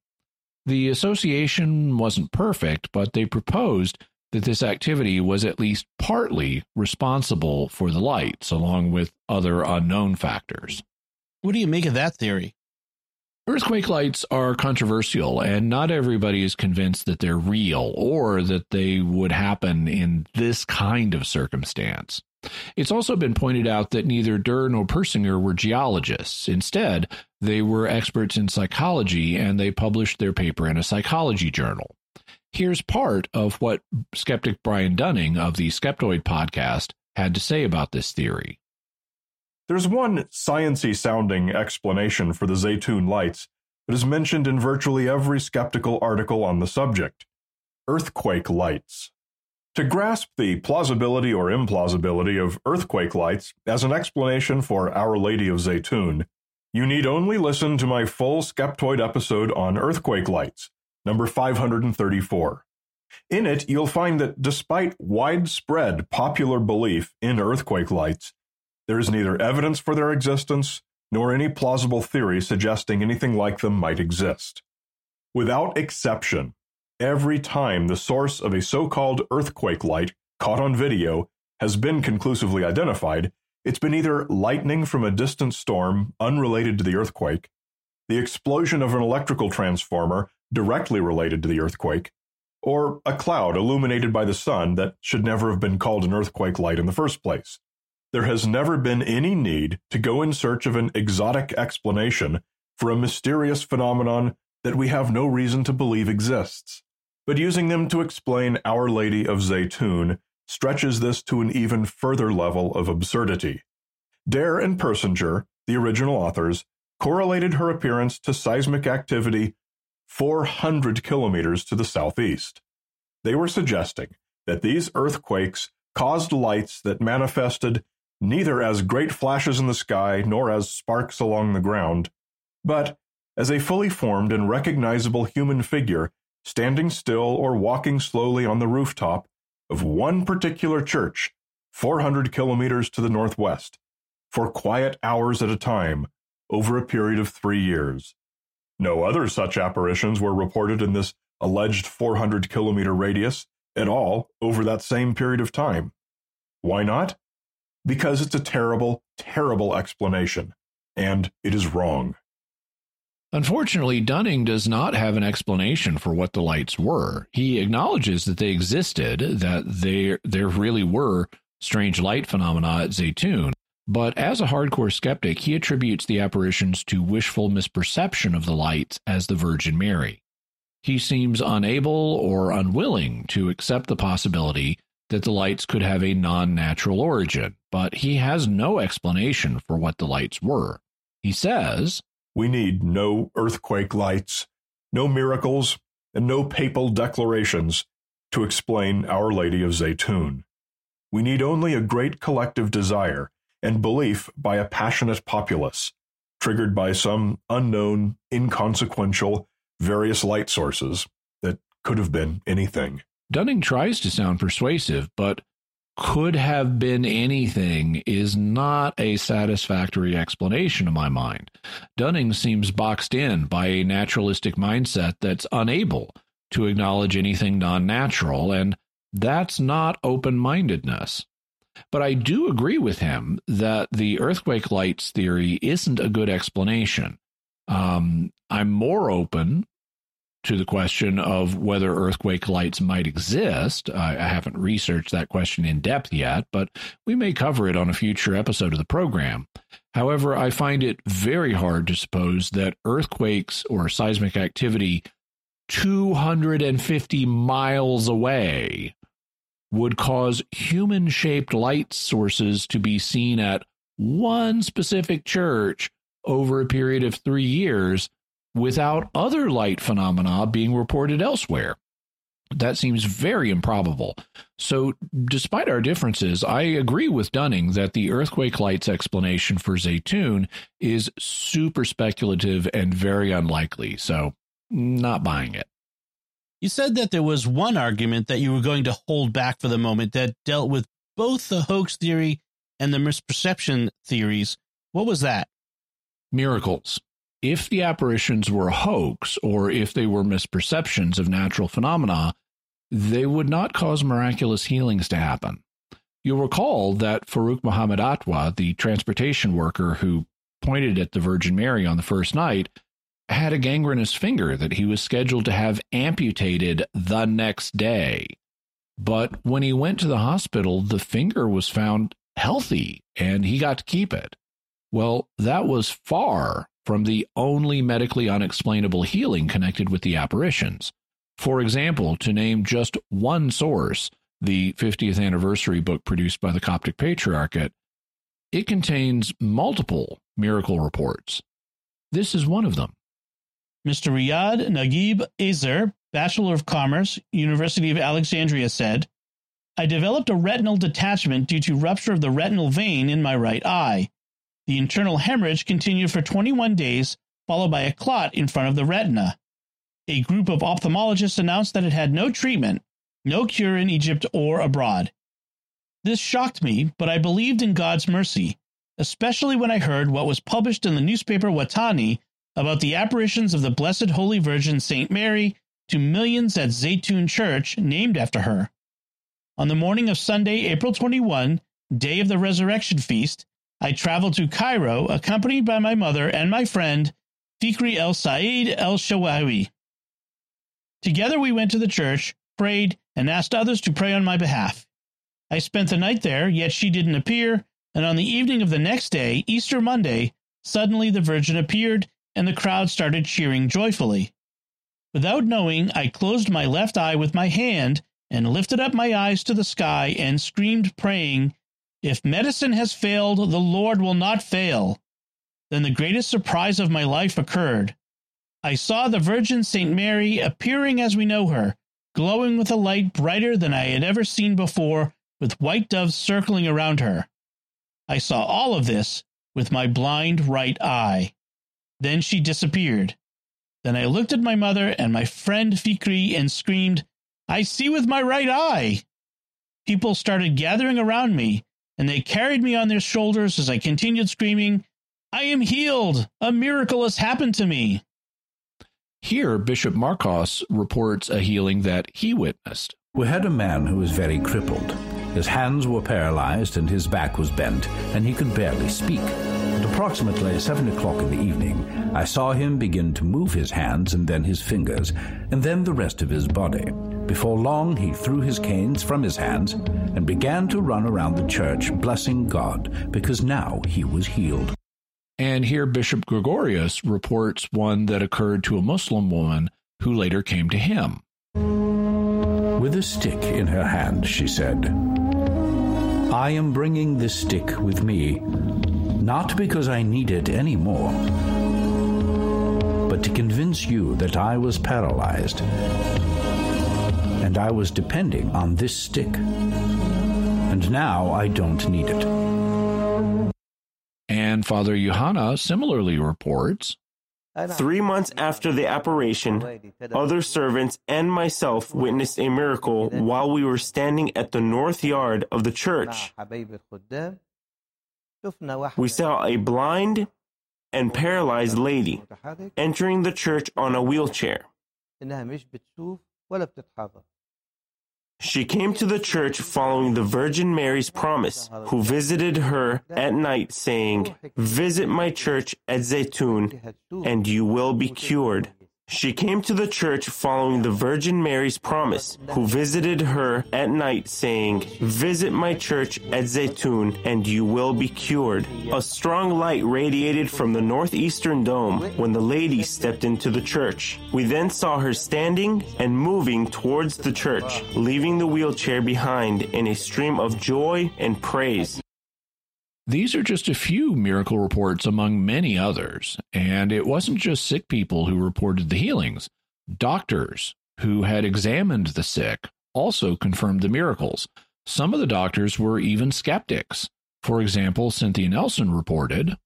The association wasn't perfect, but they proposed that this activity was at least partly responsible for the lights, along with other unknown factors. What do you make of that theory? Earthquake lights are controversial, and not everybody is convinced that they're real or that they would happen in this kind of circumstance. It's also been pointed out that neither Derr nor Persinger were geologists. Instead, they were experts in psychology and they published their paper in a psychology journal. Here's part of what skeptic Brian Dunning of the Skeptoid podcast had to say about this theory. There's one sciency sounding explanation for the Zeitoun lights that is mentioned in virtually every skeptical article on the subject earthquake lights. To grasp the plausibility or implausibility of earthquake lights as an explanation for Our Lady of Zeitoun, you need only listen to my full Skeptoid episode on earthquake lights, number 534. In it, you'll find that despite widespread popular belief in earthquake lights, there is neither evidence for their existence nor any plausible theory suggesting anything like them might exist. Without exception, every time the source of a so called earthquake light caught on video has been conclusively identified, it's been either lightning from a distant storm unrelated to the earthquake, the explosion of an electrical transformer directly related to the earthquake, or a cloud illuminated by the sun that should never have been called an earthquake light in the first place. There has never been any need to go in search of an exotic explanation for a mysterious phenomenon that we have no reason to believe exists. But using them to explain Our Lady of Zeitoun stretches this to an even further level of absurdity. Derr and Persinger, the original authors, correlated her appearance to seismic activity 400 kilometers to the southeast. They were suggesting that these earthquakes caused lights that manifested neither as great flashes in the sky nor as sparks along the ground, but as a fully formed and recognizable human figure standing still or walking slowly on the rooftop of one particular church 400 kilometers to the northwest for quiet hours at a time over a period of three years. No other such apparitions were reported in this alleged 400 kilometer radius at all over that same period of time. Why not? because it's a terrible, terrible explanation, and it is wrong. Unfortunately, Dunning does not have an explanation for what the lights were. He acknowledges that they existed, that there there really were strange light phenomena at Zeitoun, but as a hardcore skeptic, he attributes the apparitions to wishful misperception of the lights as the Virgin Mary. He seems unable or unwilling to accept the possibility that the lights could have a non natural origin, but he has no explanation for what the lights were. He says, We need no earthquake lights, no miracles, and no papal declarations to explain Our Lady of Zeitoun. We need only a great collective desire and belief by a passionate populace, triggered by some unknown, inconsequential, various light sources that could have been anything. Dunning tries to sound persuasive, but could have been anything is not a satisfactory explanation in my mind. Dunning seems boxed in by a naturalistic mindset that's unable to acknowledge anything non natural, and that's not open mindedness. But I do agree with him that the earthquake lights theory isn't a good explanation. Um, I'm more open to the question of whether earthquake lights might exist. I, I, haven't researched that question in depth yet, but we may cover it on a future episode of the program. However, I find it very hard to suppose that earthquakes or seismic activity 250 miles away would cause human shaped light sources to be seen at one specific church over a period of three years without other light phenomena being reported elsewhere. That seems very improbable. So, despite our differences, I agree with Dunning that the earthquake lights explanation for Zeitoun is super speculative and very unlikely. So, not buying it. You said that there was one argument that you were going to hold back for the moment that dealt with both the hoax theory and the misperception theories. What was that? Miracles if the apparitions were a hoax or if they were misperceptions of natural phenomena, they would not cause miraculous healings to happen. You'll recall that Farooq Muhammad Atwa, the transportation worker who pointed at the Virgin Mary on the first night, had a gangrenous finger that he was scheduled to have amputated the next day. But when he went to the hospital, the finger was found healthy and he got to keep it. Well, that was far from the only medically unexplainable healing connected with the apparitions. For example, to name just one source, the 50th anniversary book produced by the Coptic Patriarchate, it contains multiple miracle reports. This is one of them. Mr. Riyad Naguib Azer, Bachelor of Commerce, University of Alexandria, said, I developed a retinal detachment due to rupture of the retinal vein in my right eye. The internal hemorrhage continued for 21 days, followed by a clot in front of the retina. A group of ophthalmologists announced that it had no treatment, no cure in Egypt or abroad. This shocked me, but I believed in God's mercy, especially when I heard what was published in the newspaper Watani about the apparitions of the Blessed Holy Virgin Saint Mary to millions at Zeitoun Church, named after her. On the morning of Sunday, April 21, day of the resurrection feast, I traveled to Cairo accompanied by my mother and my friend, Fikri El Said El Shawawi. Together we went to the church, prayed, and asked others to pray on my behalf. I spent the night there, yet she didn't appear, and on the evening of the next day, Easter Monday, suddenly the Virgin appeared and the crowd started cheering joyfully. Without knowing, I closed my left eye with my hand and lifted up my eyes to the sky and screamed, praying, If medicine has failed, the Lord will not fail. Then the greatest surprise of my life occurred. I saw the Virgin St. Mary appearing as we know her, glowing with a light brighter than I had ever seen before, with white doves circling around her. I saw all of this with my blind right eye. Then she disappeared. Then I looked at my mother and my friend Fikri and screamed, I see with my right eye. People started gathering around me, and they carried me on their shoulders as I continued screaming, I am healed! A miracle has happened to me! Here, Bishop Marcos reports a healing that he witnessed. We had a man who was very crippled. His hands were paralyzed and his back was bent, and he could barely speak. At approximately seven o'clock in the evening, I saw him begin to move his hands and then his fingers, and then the rest of his body. Before long, he threw his canes from his hands and began to run around the church, blessing God, because now he was healed. And here, Bishop Gregorius reports one that occurred to a Muslim woman who later came to him. With a stick in her hand, she said, I am bringing this stick with me, not because I need it any more, but to convince you that I was paralyzed and I was depending on this stick. And now I don't need it. And Father Johanna similarly reports Three months after the apparition, other servants and myself witnessed a miracle while we were standing at the north yard of the church. We saw a blind and paralyzed lady entering the church on a wheelchair. She came to the church following the Virgin Mary's promise, who visited her at night, saying, Visit my church at Zeitoun, and you will be cured. She came to the church following the Virgin Mary's promise, who visited her at night, saying, Visit my church at Zeitoun, and you will be cured. A strong light radiated from the northeastern dome when the lady stepped into the church. We then saw her standing and moving towards the church, leaving the wheelchair behind in a stream of joy and praise. These are just a few miracle reports among many others, and it wasn't just sick people who reported the healings. Doctors who had examined the sick also confirmed the miracles. Some of the doctors were even skeptics. For example, Cynthia Nelson reported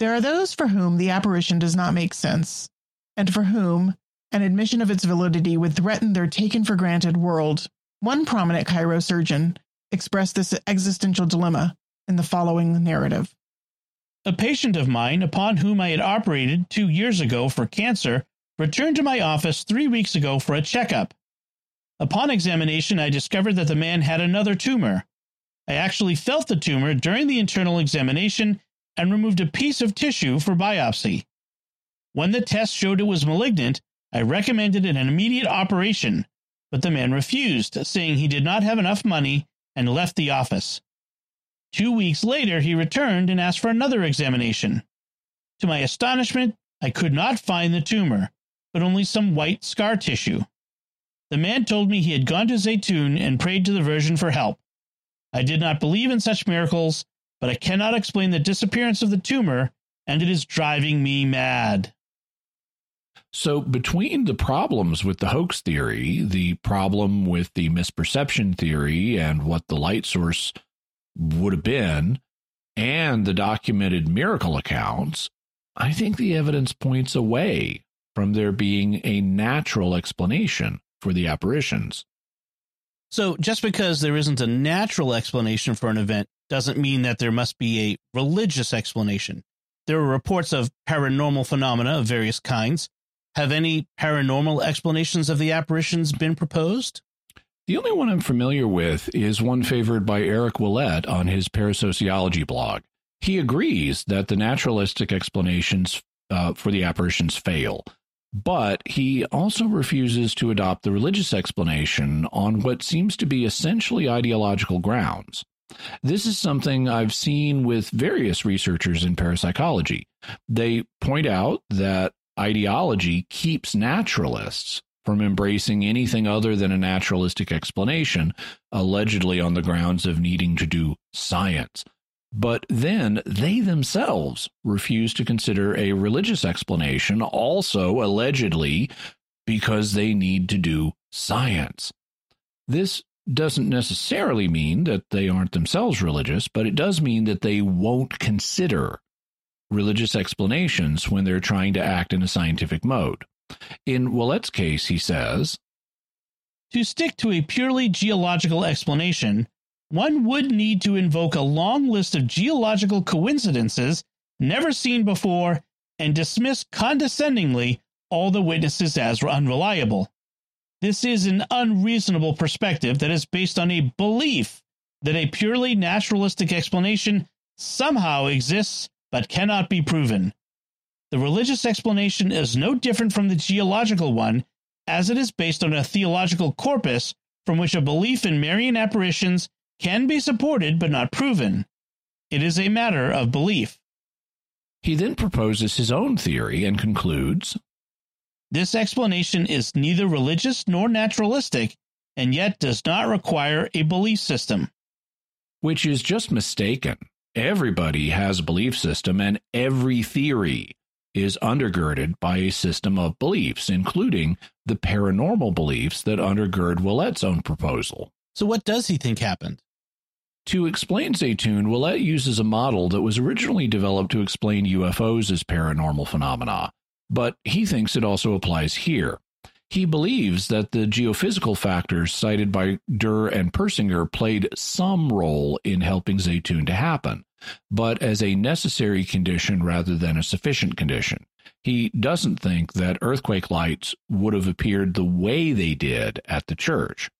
There are those for whom the apparition does not make sense, and for whom an admission of its validity would threaten their taken for granted world. One prominent Cairo surgeon expressed this existential dilemma in the following narrative. A patient of mine, upon whom I had operated two years ago for cancer, returned to my office three weeks ago for a checkup. Upon examination, I discovered that the man had another tumor. I actually felt the tumor during the internal examination and removed a piece of tissue for biopsy. When the test showed it was malignant, I recommended an immediate operation, but the man refused, saying he did not have enough money and left the office. Two weeks later, he returned and asked for another examination. To my astonishment, I could not find the tumor, but only some white scar tissue. The man told me he had gone to Zeitoun and prayed to the Virgin for help. I did not believe in such miracles, but I cannot explain the disappearance of the tumor, and it is driving me mad. So, between the problems with the hoax theory, the problem with the misperception theory, and what the light source would have been, and the documented miracle accounts, I think the evidence points away from there being a natural explanation for the apparitions. So, just because there isn't a natural explanation for an event doesn't mean that there must be a religious explanation. There are reports of paranormal phenomena of various kinds. Have any paranormal explanations of the apparitions been proposed? The only one I'm familiar with is one favored by Eric Ouellet on his parasociology blog. He agrees that the naturalistic explanations uh, for the apparitions fail, but he also refuses to adopt the religious explanation on what seems to be essentially ideological grounds. This is something I've seen with various researchers in parapsychology. They point out that ideology keeps naturalists from embracing anything other than a naturalistic explanation, allegedly on the grounds of needing to do science. But then they themselves refuse to consider a religious explanation, also allegedly because they need to do science. This doesn't necessarily mean that they aren't themselves religious, but it does mean that they won't consider religious explanations when they're trying to act in a scientific mode. In Ouellet's case, he says To stick to a purely geological explanation, one would need to invoke a long list of geological coincidences never seen before and dismiss condescendingly all the witnesses as unreliable. This is an unreasonable perspective that is based on a belief that a purely naturalistic explanation somehow exists but cannot be proven. The religious explanation is no different from the geological one, as it is based on a theological corpus from which a belief in Marian apparitions can be supported but not proven. It is a matter of belief. He then proposes his own theory and concludes This explanation is neither religious nor naturalistic, and yet does not require a belief system. Which is just mistaken. Everybody has a belief system, and every theory is undergirded by a system of beliefs, including the paranormal beliefs that undergird Ouellet's own proposal. So, what does he think happened? To explain Zeitoun, Ouellet uses a model that was originally developed to explain UFOs as paranormal phenomena, but he thinks it also applies here. He believes that the geophysical factors cited by Derr and Persinger played some role in helping Zeitoun to happen, but as a necessary condition rather than a sufficient condition. He doesn't think that earthquake lights would have appeared the way they did at the church.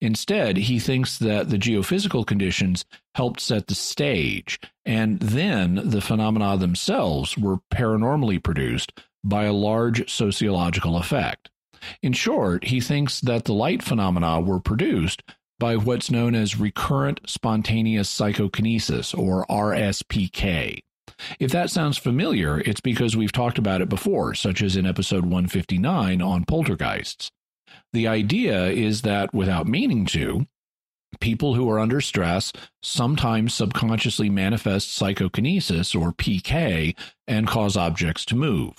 Instead, he thinks that the geophysical conditions helped set the stage, and then the phenomena themselves were paranormally produced by a large sociological effect. In short, he thinks that the light phenomena were produced by what's known as recurrent spontaneous psychokinesis, or RSPK. If that sounds familiar, it's because we've talked about it before, such as in episode 159 on poltergeists. The idea is that without meaning to, people who are under stress sometimes subconsciously manifest psychokinesis, or PK, and cause objects to move.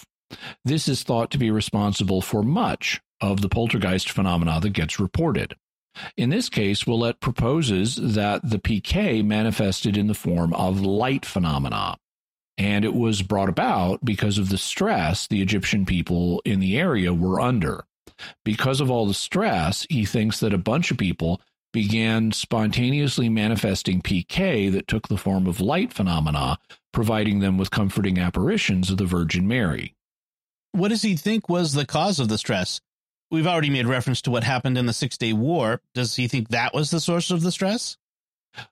This is thought to be responsible for much of the poltergeist phenomena that gets reported. In this case, Ouellet proposes that the PK manifested in the form of light phenomena, and it was brought about because of the stress the Egyptian people in the area were under. Because of all the stress, he thinks that a bunch of people began spontaneously manifesting PK that took the form of light phenomena, providing them with comforting apparitions of the Virgin Mary. What does he think was the cause of the stress? We've already made reference to what happened in the Six Day War. Does he think that was the source of the stress?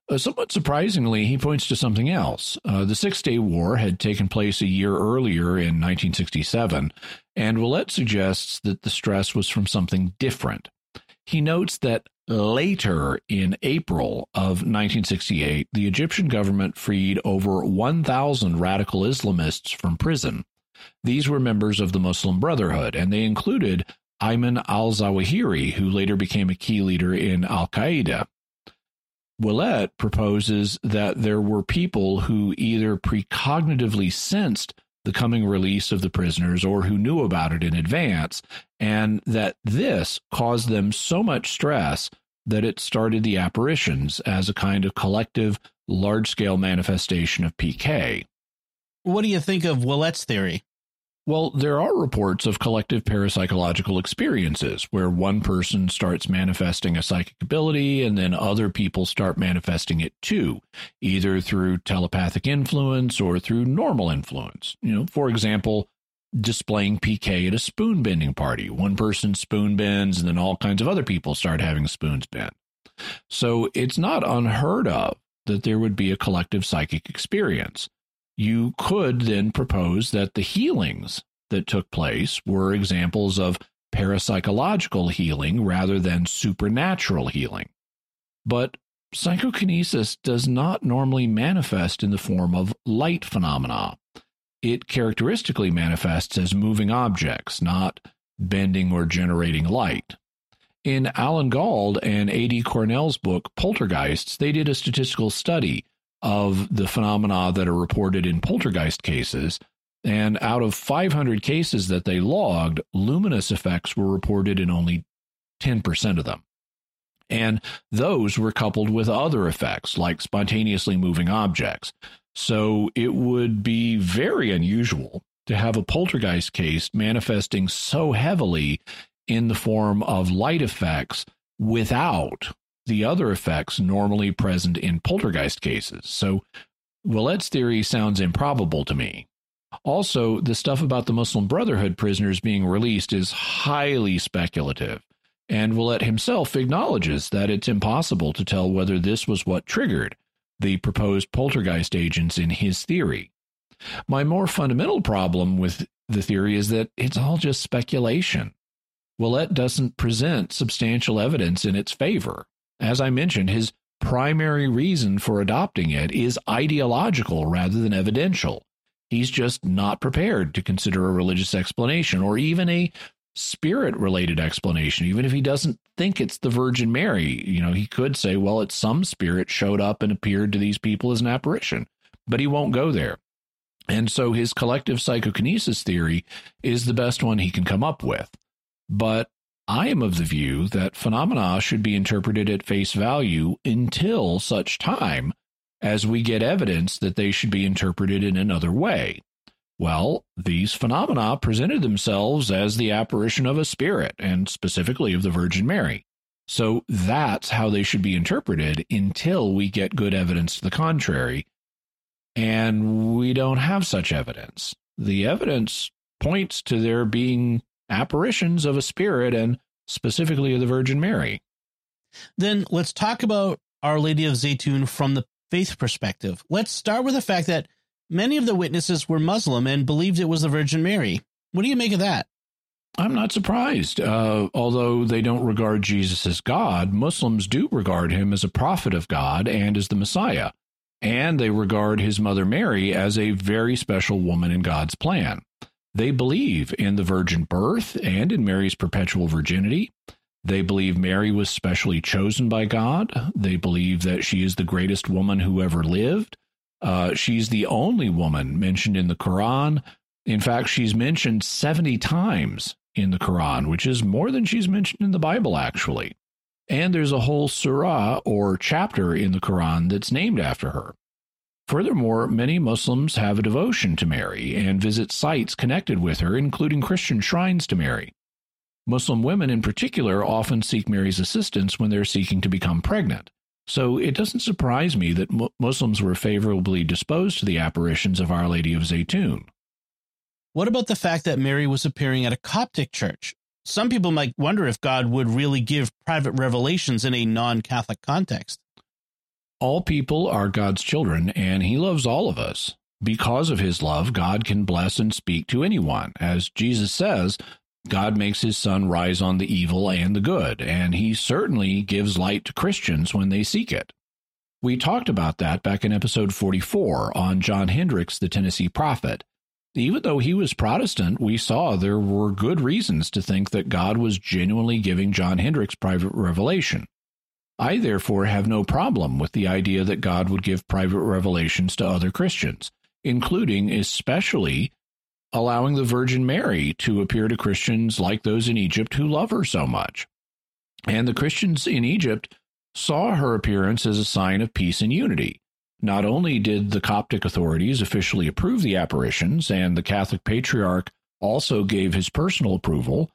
Uh, somewhat surprisingly, he points to something else. Uh, the Six Day War had taken place a year earlier in 1967, and Ouellet suggests that the stress was from something different. He notes that later in April of 1968, the Egyptian government freed over 1,000 radical Islamists from prison. These were members of the Muslim Brotherhood, and they included Ayman al Zawahiri, who later became a key leader in Al Qaeda. Ouellet proposes that there were people who either precognitively sensed the coming release of the prisoners or who knew about it in advance, and that this caused them so much stress that it started the apparitions as a kind of collective, large scale manifestation of PK. What do you think of Ouellet's theory? Well, there are reports of collective parapsychological experiences where one person starts manifesting a psychic ability and then other people start manifesting it too, either through telepathic influence or through normal influence. You know, for example, displaying PK at a spoon bending party. One person spoon bends and then all kinds of other people start having spoons bent. So it's not unheard of that there would be a collective psychic experience you could then propose that the healings that took place were examples of parapsychological healing rather than supernatural healing. But psychokinesis does not normally manifest in the form of light phenomena. It characteristically manifests as moving objects, not bending or generating light. In Alan Gauld and A.D. Cornell's book Poltergeists, they did a statistical study of the phenomena that are reported in poltergeist cases. And out of 500 cases that they logged, luminous effects were reported in only 10% of them. And those were coupled with other effects like spontaneously moving objects. So it would be very unusual to have a poltergeist case manifesting so heavily in the form of light effects without the other effects normally present in poltergeist cases. So Ouellet's theory sounds improbable to me. Also, the stuff about the Muslim Brotherhood prisoners being released is highly speculative, and Ouellet himself acknowledges that it's impossible to tell whether this was what triggered the proposed poltergeist agents in his theory. My more fundamental problem with the theory is that it's all just speculation. Ouellet doesn't present substantial evidence in its favor. As I mentioned, his primary reason for adopting it is ideological rather than evidential. He's just not prepared to consider a religious explanation or even a spirit related explanation, even if he doesn't think it's the Virgin Mary. You know, he could say, well, it's some spirit showed up and appeared to these people as an apparition, but he won't go there. And so his collective psychokinesis theory is the best one he can come up with. But I am of the view that phenomena should be interpreted at face value until such time as we get evidence that they should be interpreted in another way. Well, these phenomena presented themselves as the apparition of a spirit, and specifically of the Virgin Mary. So that's how they should be interpreted until we get good evidence to the contrary. And we don't have such evidence. The evidence points to there being apparitions of a spirit and specifically of the Virgin Mary. Then let's talk about Our Lady of Zeitoun from the faith perspective. Let's start with the fact that many of the witnesses were Muslim and believed it was the Virgin Mary. What do you make of that? I'm not surprised. Uh, although they don't regard Jesus as God, Muslims do regard him as a prophet of God and as the Messiah. And they regard his mother Mary as a very special woman in God's plan. They believe in the virgin birth and in Mary's perpetual virginity. They believe Mary was specially chosen by God. They believe that she is the greatest woman who ever lived. Uh, she's the only woman mentioned in the Quran. In fact, she's mentioned 70 times in the Quran, which is more than she's mentioned in the Bible, actually. And there's a whole surah or chapter in the Quran that's named after her. Furthermore, many Muslims have a devotion to Mary and visit sites connected with her, including Christian shrines to Mary. Muslim women, in particular, often seek Mary's assistance when they're seeking to become pregnant. So it doesn't surprise me that Muslims were favorably disposed to the apparitions of Our Lady of Zeitoun. What about the fact that Mary was appearing at a Coptic church? Some people might wonder if God would really give private revelations in a non Catholic context. All people are God's children, and He loves all of us. Because of His love, God can bless and speak to anyone. As Jesus says, God makes His sun rise on the evil and the good, and He certainly gives light to Christians when they seek it. We talked about that back in episode 44 on John Hendricks, the Tennessee prophet. Even though he was Protestant, we saw there were good reasons to think that God was genuinely giving John Hendricks private revelation. I therefore have no problem with the idea that God would give private revelations to other Christians, including especially allowing the Virgin Mary to appear to Christians like those in Egypt who love her so much. And the Christians in Egypt saw her appearance as a sign of peace and unity. Not only did the Coptic authorities officially approve the apparitions, and the Catholic Patriarch also gave his personal approval,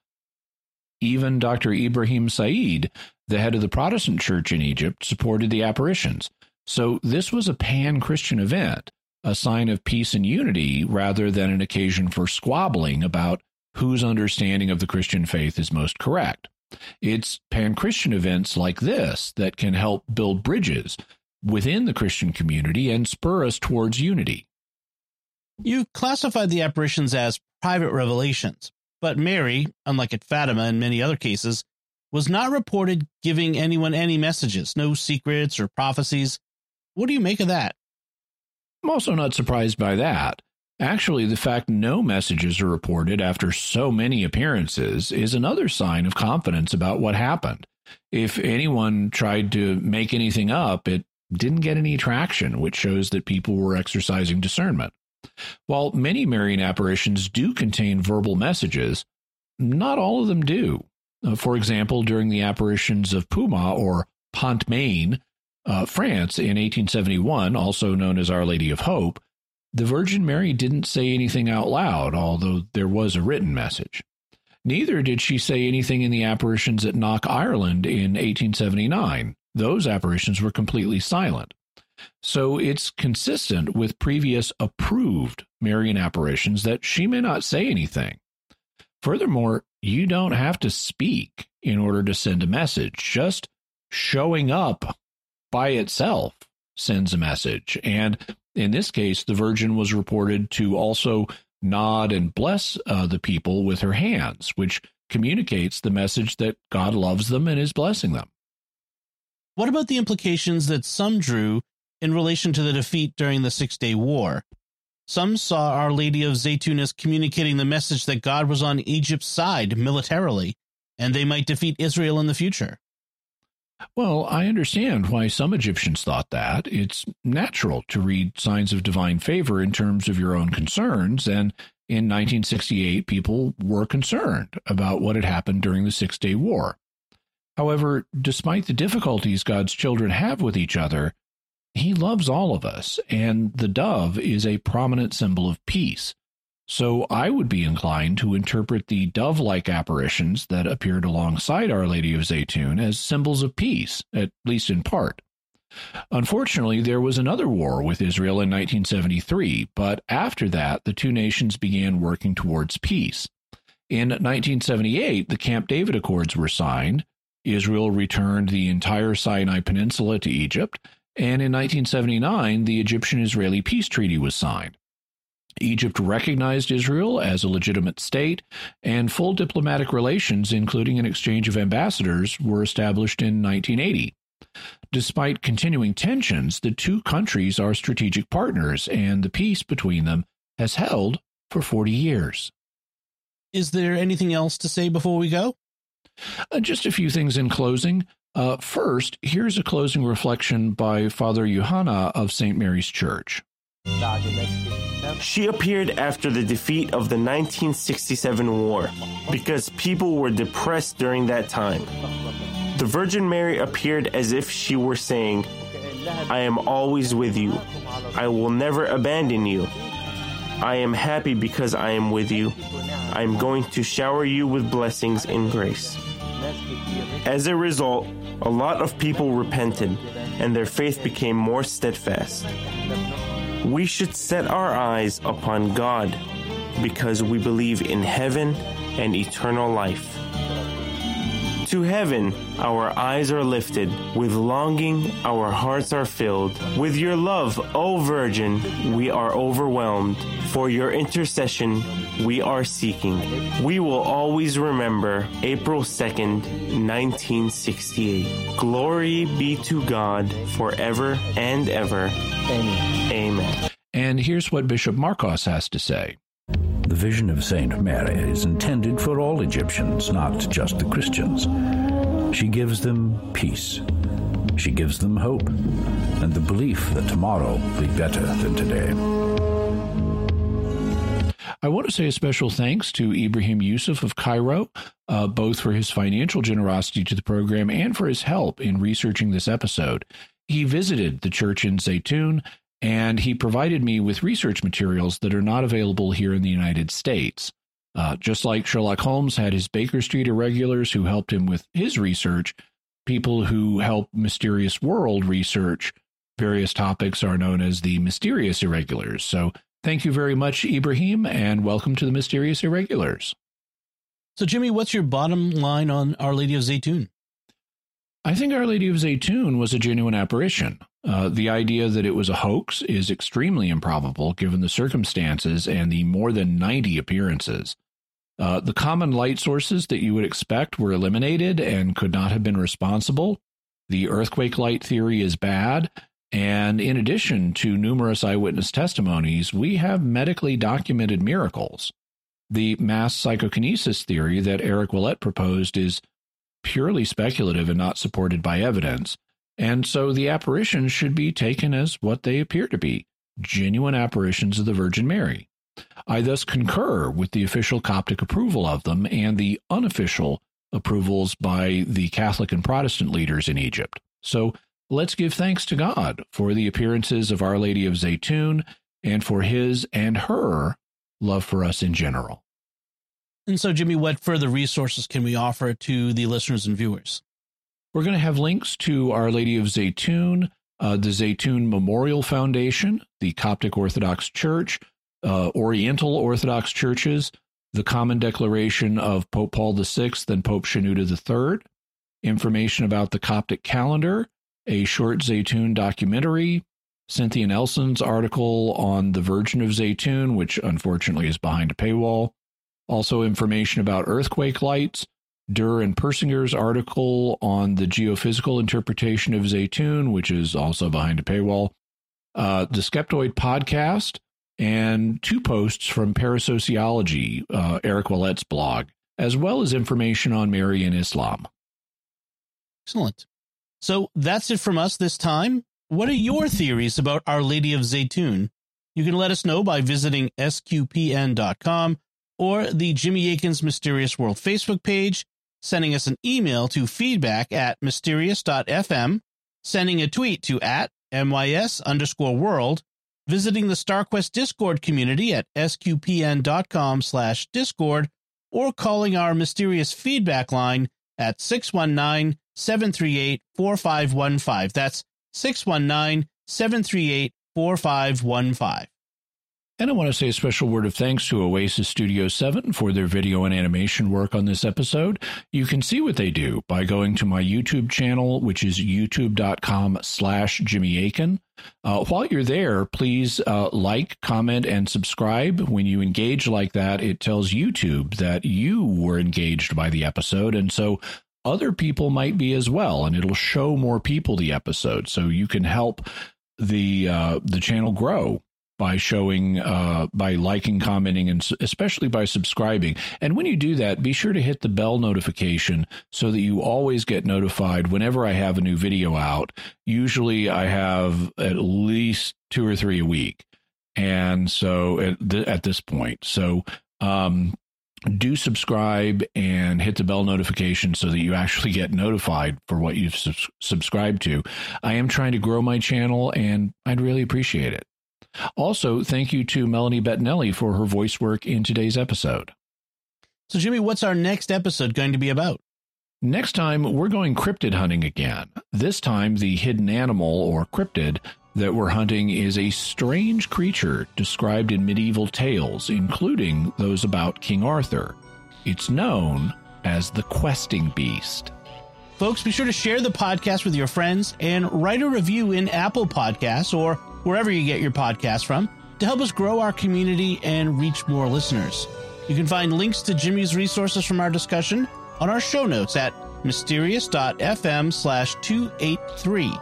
even Dr. Ibrahim Said, the head of the Protestant church in Egypt, supported the apparitions. So this was a pan Christian event, a sign of peace and unity rather than an occasion for squabbling about whose understanding of the Christian faith is most correct. It's pan Christian events like this that can help build bridges within the Christian community and spur us towards unity. You classified the apparitions as private revelations, but Mary, unlike at Fatima and many other cases, was not reported giving anyone any messages, no secrets or prophecies. What do you make of that? I'm also not surprised by that. Actually, the fact no messages are reported after so many appearances is another sign of confidence about what happened. If anyone tried to make anything up, it didn't get any traction, which shows that people were exercising discernment. While many Marian apparitions do contain verbal messages, not all of them do. Uh, for example, during the apparitions of Puma or Pontmain, uh, France in 1871, also known as Our Lady of Hope, the Virgin Mary didn't say anything out loud, although there was a written message. Neither did she say anything in the apparitions at Knock, Ireland in 1879. Those apparitions were completely silent. So it's consistent with previous approved Marian apparitions that she may not say anything. Furthermore, you don't have to speak in order to send a message. Just showing up by itself sends a message. And in this case, the Virgin was reported to also nod and bless uh, the people with her hands, which communicates the message that God loves them and is blessing them. What about the implications that some drew in relation to the defeat during the Six Day War? Some saw Our Lady of Zeitoun as communicating the message that God was on Egypt's side militarily, and they might defeat Israel in the future. Well, I understand why some Egyptians thought that. It's natural to read signs of divine favor in terms of your own concerns, and in 1968, people were concerned about what had happened during the Six Day War. However, despite the difficulties God's children have with each other, He loves all of us, and the dove is a prominent symbol of peace. So I would be inclined to interpret the dove like apparitions that appeared alongside Our Lady of Zeitoun as symbols of peace, at least in part. Unfortunately, there was another war with Israel in 1973, but after that, the two nations began working towards peace. In 1978, the Camp David Accords were signed, Israel returned the entire Sinai Peninsula to Egypt, and in 1979, the Egyptian Israeli peace treaty was signed. Egypt recognized Israel as a legitimate state, and full diplomatic relations, including an exchange of ambassadors, were established in 1980. Despite continuing tensions, the two countries are strategic partners, and the peace between them has held for 40 years. Is there anything else to say before we go? Uh, just a few things in closing. Uh, first, here's a closing reflection by Father Johanna of St. Mary's Church. She appeared after the defeat of the 1967 war because people were depressed during that time. The Virgin Mary appeared as if she were saying, I am always with you. I will never abandon you. I am happy because I am with you. I am going to shower you with blessings and grace. As a result, a lot of people repented and their faith became more steadfast. We should set our eyes upon God because we believe in heaven and eternal life. To heaven our eyes are lifted, with longing our hearts are filled. With your love, O Virgin, we are overwhelmed. For your intercession we are seeking. We will always remember April 2nd, 1968. Glory be to God forever and ever. Amen. Amen. And here's what Bishop Marcos has to say. The vision of Saint Mary is intended for all Egyptians, not just the Christians. She gives them peace. She gives them hope and the belief that tomorrow will be better than today. I want to say a special thanks to Ibrahim Yusuf of Cairo, uh, both for his financial generosity to the program and for his help in researching this episode. He visited the church in Zeitoun and he provided me with research materials that are not available here in the United States. Uh, just like Sherlock Holmes had his Baker Street irregulars who helped him with his research, people who help Mysterious World research various topics are known as the Mysterious Irregulars. So thank you very much, Ibrahim, and welcome to the Mysterious Irregulars. So, Jimmy, what's your bottom line on Our Lady of Zeitoun? I think Our Lady of Zeitoun was a genuine apparition. Uh, the idea that it was a hoax is extremely improbable given the circumstances and the more than 90 appearances. Uh, the common light sources that you would expect were eliminated and could not have been responsible. The earthquake light theory is bad. And in addition to numerous eyewitness testimonies, we have medically documented miracles. The mass psychokinesis theory that Eric Ouellet proposed is purely speculative and not supported by evidence. And so the apparitions should be taken as what they appear to be genuine apparitions of the Virgin Mary. I thus concur with the official Coptic approval of them and the unofficial approvals by the Catholic and Protestant leaders in Egypt. So let's give thanks to God for the appearances of Our Lady of Zeitoun and for his and her love for us in general. And so, Jimmy, what further resources can we offer to the listeners and viewers? We're going to have links to Our Lady of Zeitoun, uh, the Zeitoun Memorial Foundation, the Coptic Orthodox Church, uh, Oriental Orthodox churches, the Common Declaration of Pope Paul VI and Pope Shenouda III, information about the Coptic calendar, a short Zeitoun documentary, Cynthia Nelson's article on the Virgin of Zeitoun, which unfortunately is behind a paywall, also information about earthquake lights, Derr and Persinger's article on the geophysical interpretation of Zeitoun, which is also behind a paywall, uh, the Skeptoid podcast, and two posts from Parasociology, uh, Eric Ouellet's blog, as well as information on Mary and Islam. Excellent. So that's it from us this time. What are your theories about Our Lady of Zeitoun? You can let us know by visiting sqpn.com or the Jimmy Akin's Mysterious World Facebook page sending us an email to feedback at mysterious.fm, sending a tweet to at mys underscore world, visiting the StarQuest Discord community at sqpn.com slash discord, or calling our mysterious feedback line at 619 738 4515. That's 619 738 4515. And I want to say a special word of thanks to Oasis Studio 7 for their video and animation work on this episode. You can see what they do by going to my YouTube channel, which is youtube.com slash Jimmy Akin. Uh, while you're there, please uh, like, comment, and subscribe. When you engage like that, it tells YouTube that you were engaged by the episode. And so other people might be as well, and it'll show more people the episode. So you can help the uh, the channel grow by showing, uh, by liking, commenting, and especially by subscribing. And when you do that, be sure to hit the bell notification so that you always get notified whenever I have a new video out. Usually I have at least two or three a week. And so at, th- at this point, so, um, do subscribe and hit the bell notification so that you actually get notified for what you've subscribed to. I am trying to grow my channel and I'd really appreciate it. Also, thank you to Melanie Bettinelli for her voice work in today's episode. So, Jimmy, what's our next episode going to be about? Next time, we're going cryptid hunting again. This time, the hidden animal or cryptid that we're hunting is a strange creature described in medieval tales, including those about King Arthur. It's known as the questing beast. Folks, be sure to share the podcast with your friends and write a review in Apple Podcasts or wherever you get your podcast from to help us grow our community and reach more listeners. You can find links to Jimmy's resources from our discussion on our show notes at mysterious.fm slash 283.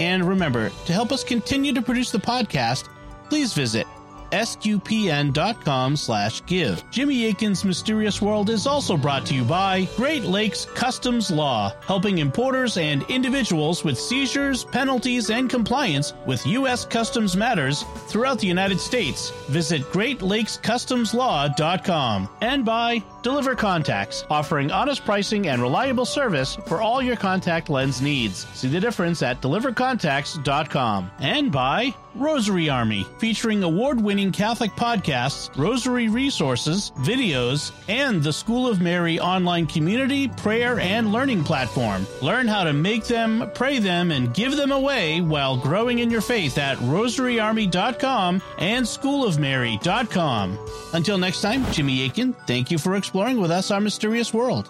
And remember, to help us continue to produce the podcast, please visit sqpn.com slash give. Jimmy Akin's Mysterious World is also brought to you by Great Lakes Customs Law, helping importers and individuals with seizures, penalties, and compliance with U.S. customs matters throughout the United States. Visit greatlakescustomslaw.com. And by Deliver Contacts, offering honest pricing and reliable service for all your contact lens needs. See the difference at delivercontacts.com. And by Rosary Army, featuring award winning Catholic podcasts, rosary resources, videos, and the School of Mary online community, prayer, and learning platform. Learn how to make them, pray them, and give them away while growing in your faith at rosaryarmy.com and schoolofmary.com. Until next time, Jimmy Akin, thank you for exploring with us our mysterious world.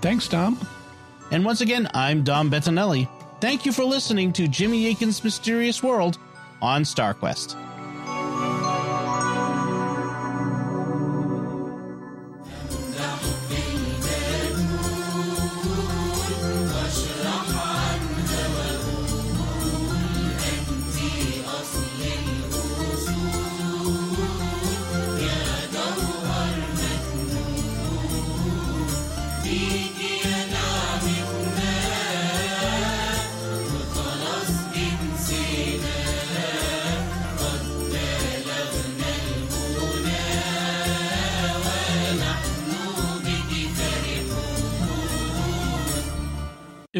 Thanks, Dom. And once again, I'm Dom Bettinelli. Thank you for listening to Jimmy Akin's Mysterious World on StarQuest.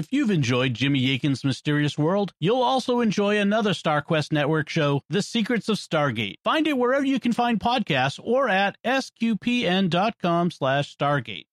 If you've enjoyed Jimmy Akin's Mysterious World, you'll also enjoy another StarQuest Network show, The Secrets of Stargate. Find it wherever you can find podcasts or at sqpn.com slash stargate.